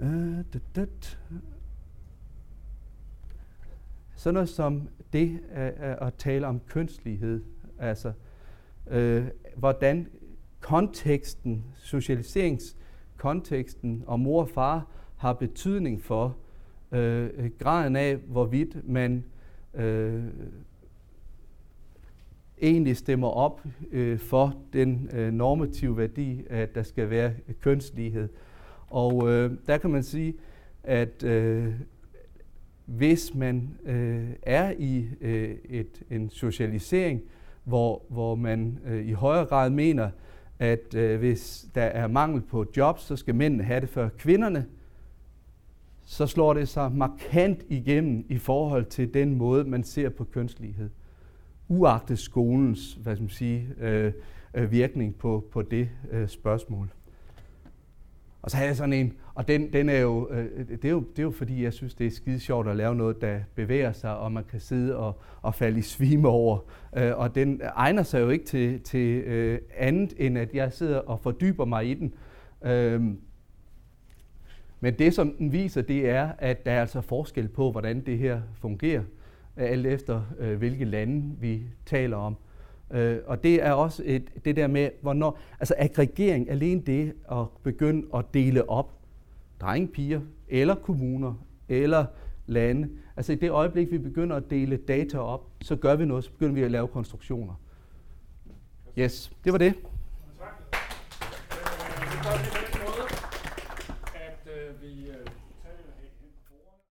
Øh, dat, dat. Sådan noget som det at, at tale om kønslighed. Altså, øh, hvordan konteksten, socialiseringskonteksten og mor og far har betydning for øh, graden af, hvorvidt man øh, egentlig stemmer op øh, for den øh, normative værdi, at der skal være kønslighed. Og øh, der kan man sige, at øh, hvis man øh, er i øh, et, en socialisering, hvor, hvor man øh, i højere grad mener, at øh, hvis der er mangel på jobs, så skal mændene have det før kvinderne, så slår det sig markant igennem i forhold til den måde, man ser på kønslighed. Uagtet skolens hvad skal man sige, øh, øh, virkning på, på det øh, spørgsmål. Og så havde jeg sådan en, og den, den er jo, øh, det, er jo, det er jo fordi, jeg synes, det er skide sjovt at lave noget, der bevæger sig, og man kan sidde og, og falde i svime over. Øh, og den egner sig jo ikke til, til øh, andet, end at jeg sidder og fordyber mig i den. Øh, men det, som den viser, det er, at der er altså forskel på, hvordan det her fungerer, øh, alt efter øh, hvilke lande vi taler om. Øh, og det er også et, det der med, hvornår, altså aggregering, alene det at begynde at dele op, drenge, piger, eller kommuner, eller lande. Altså i det øjeblik, vi begynder at dele data op, så gør vi noget, så begynder vi at lave konstruktioner. Yes, det var det.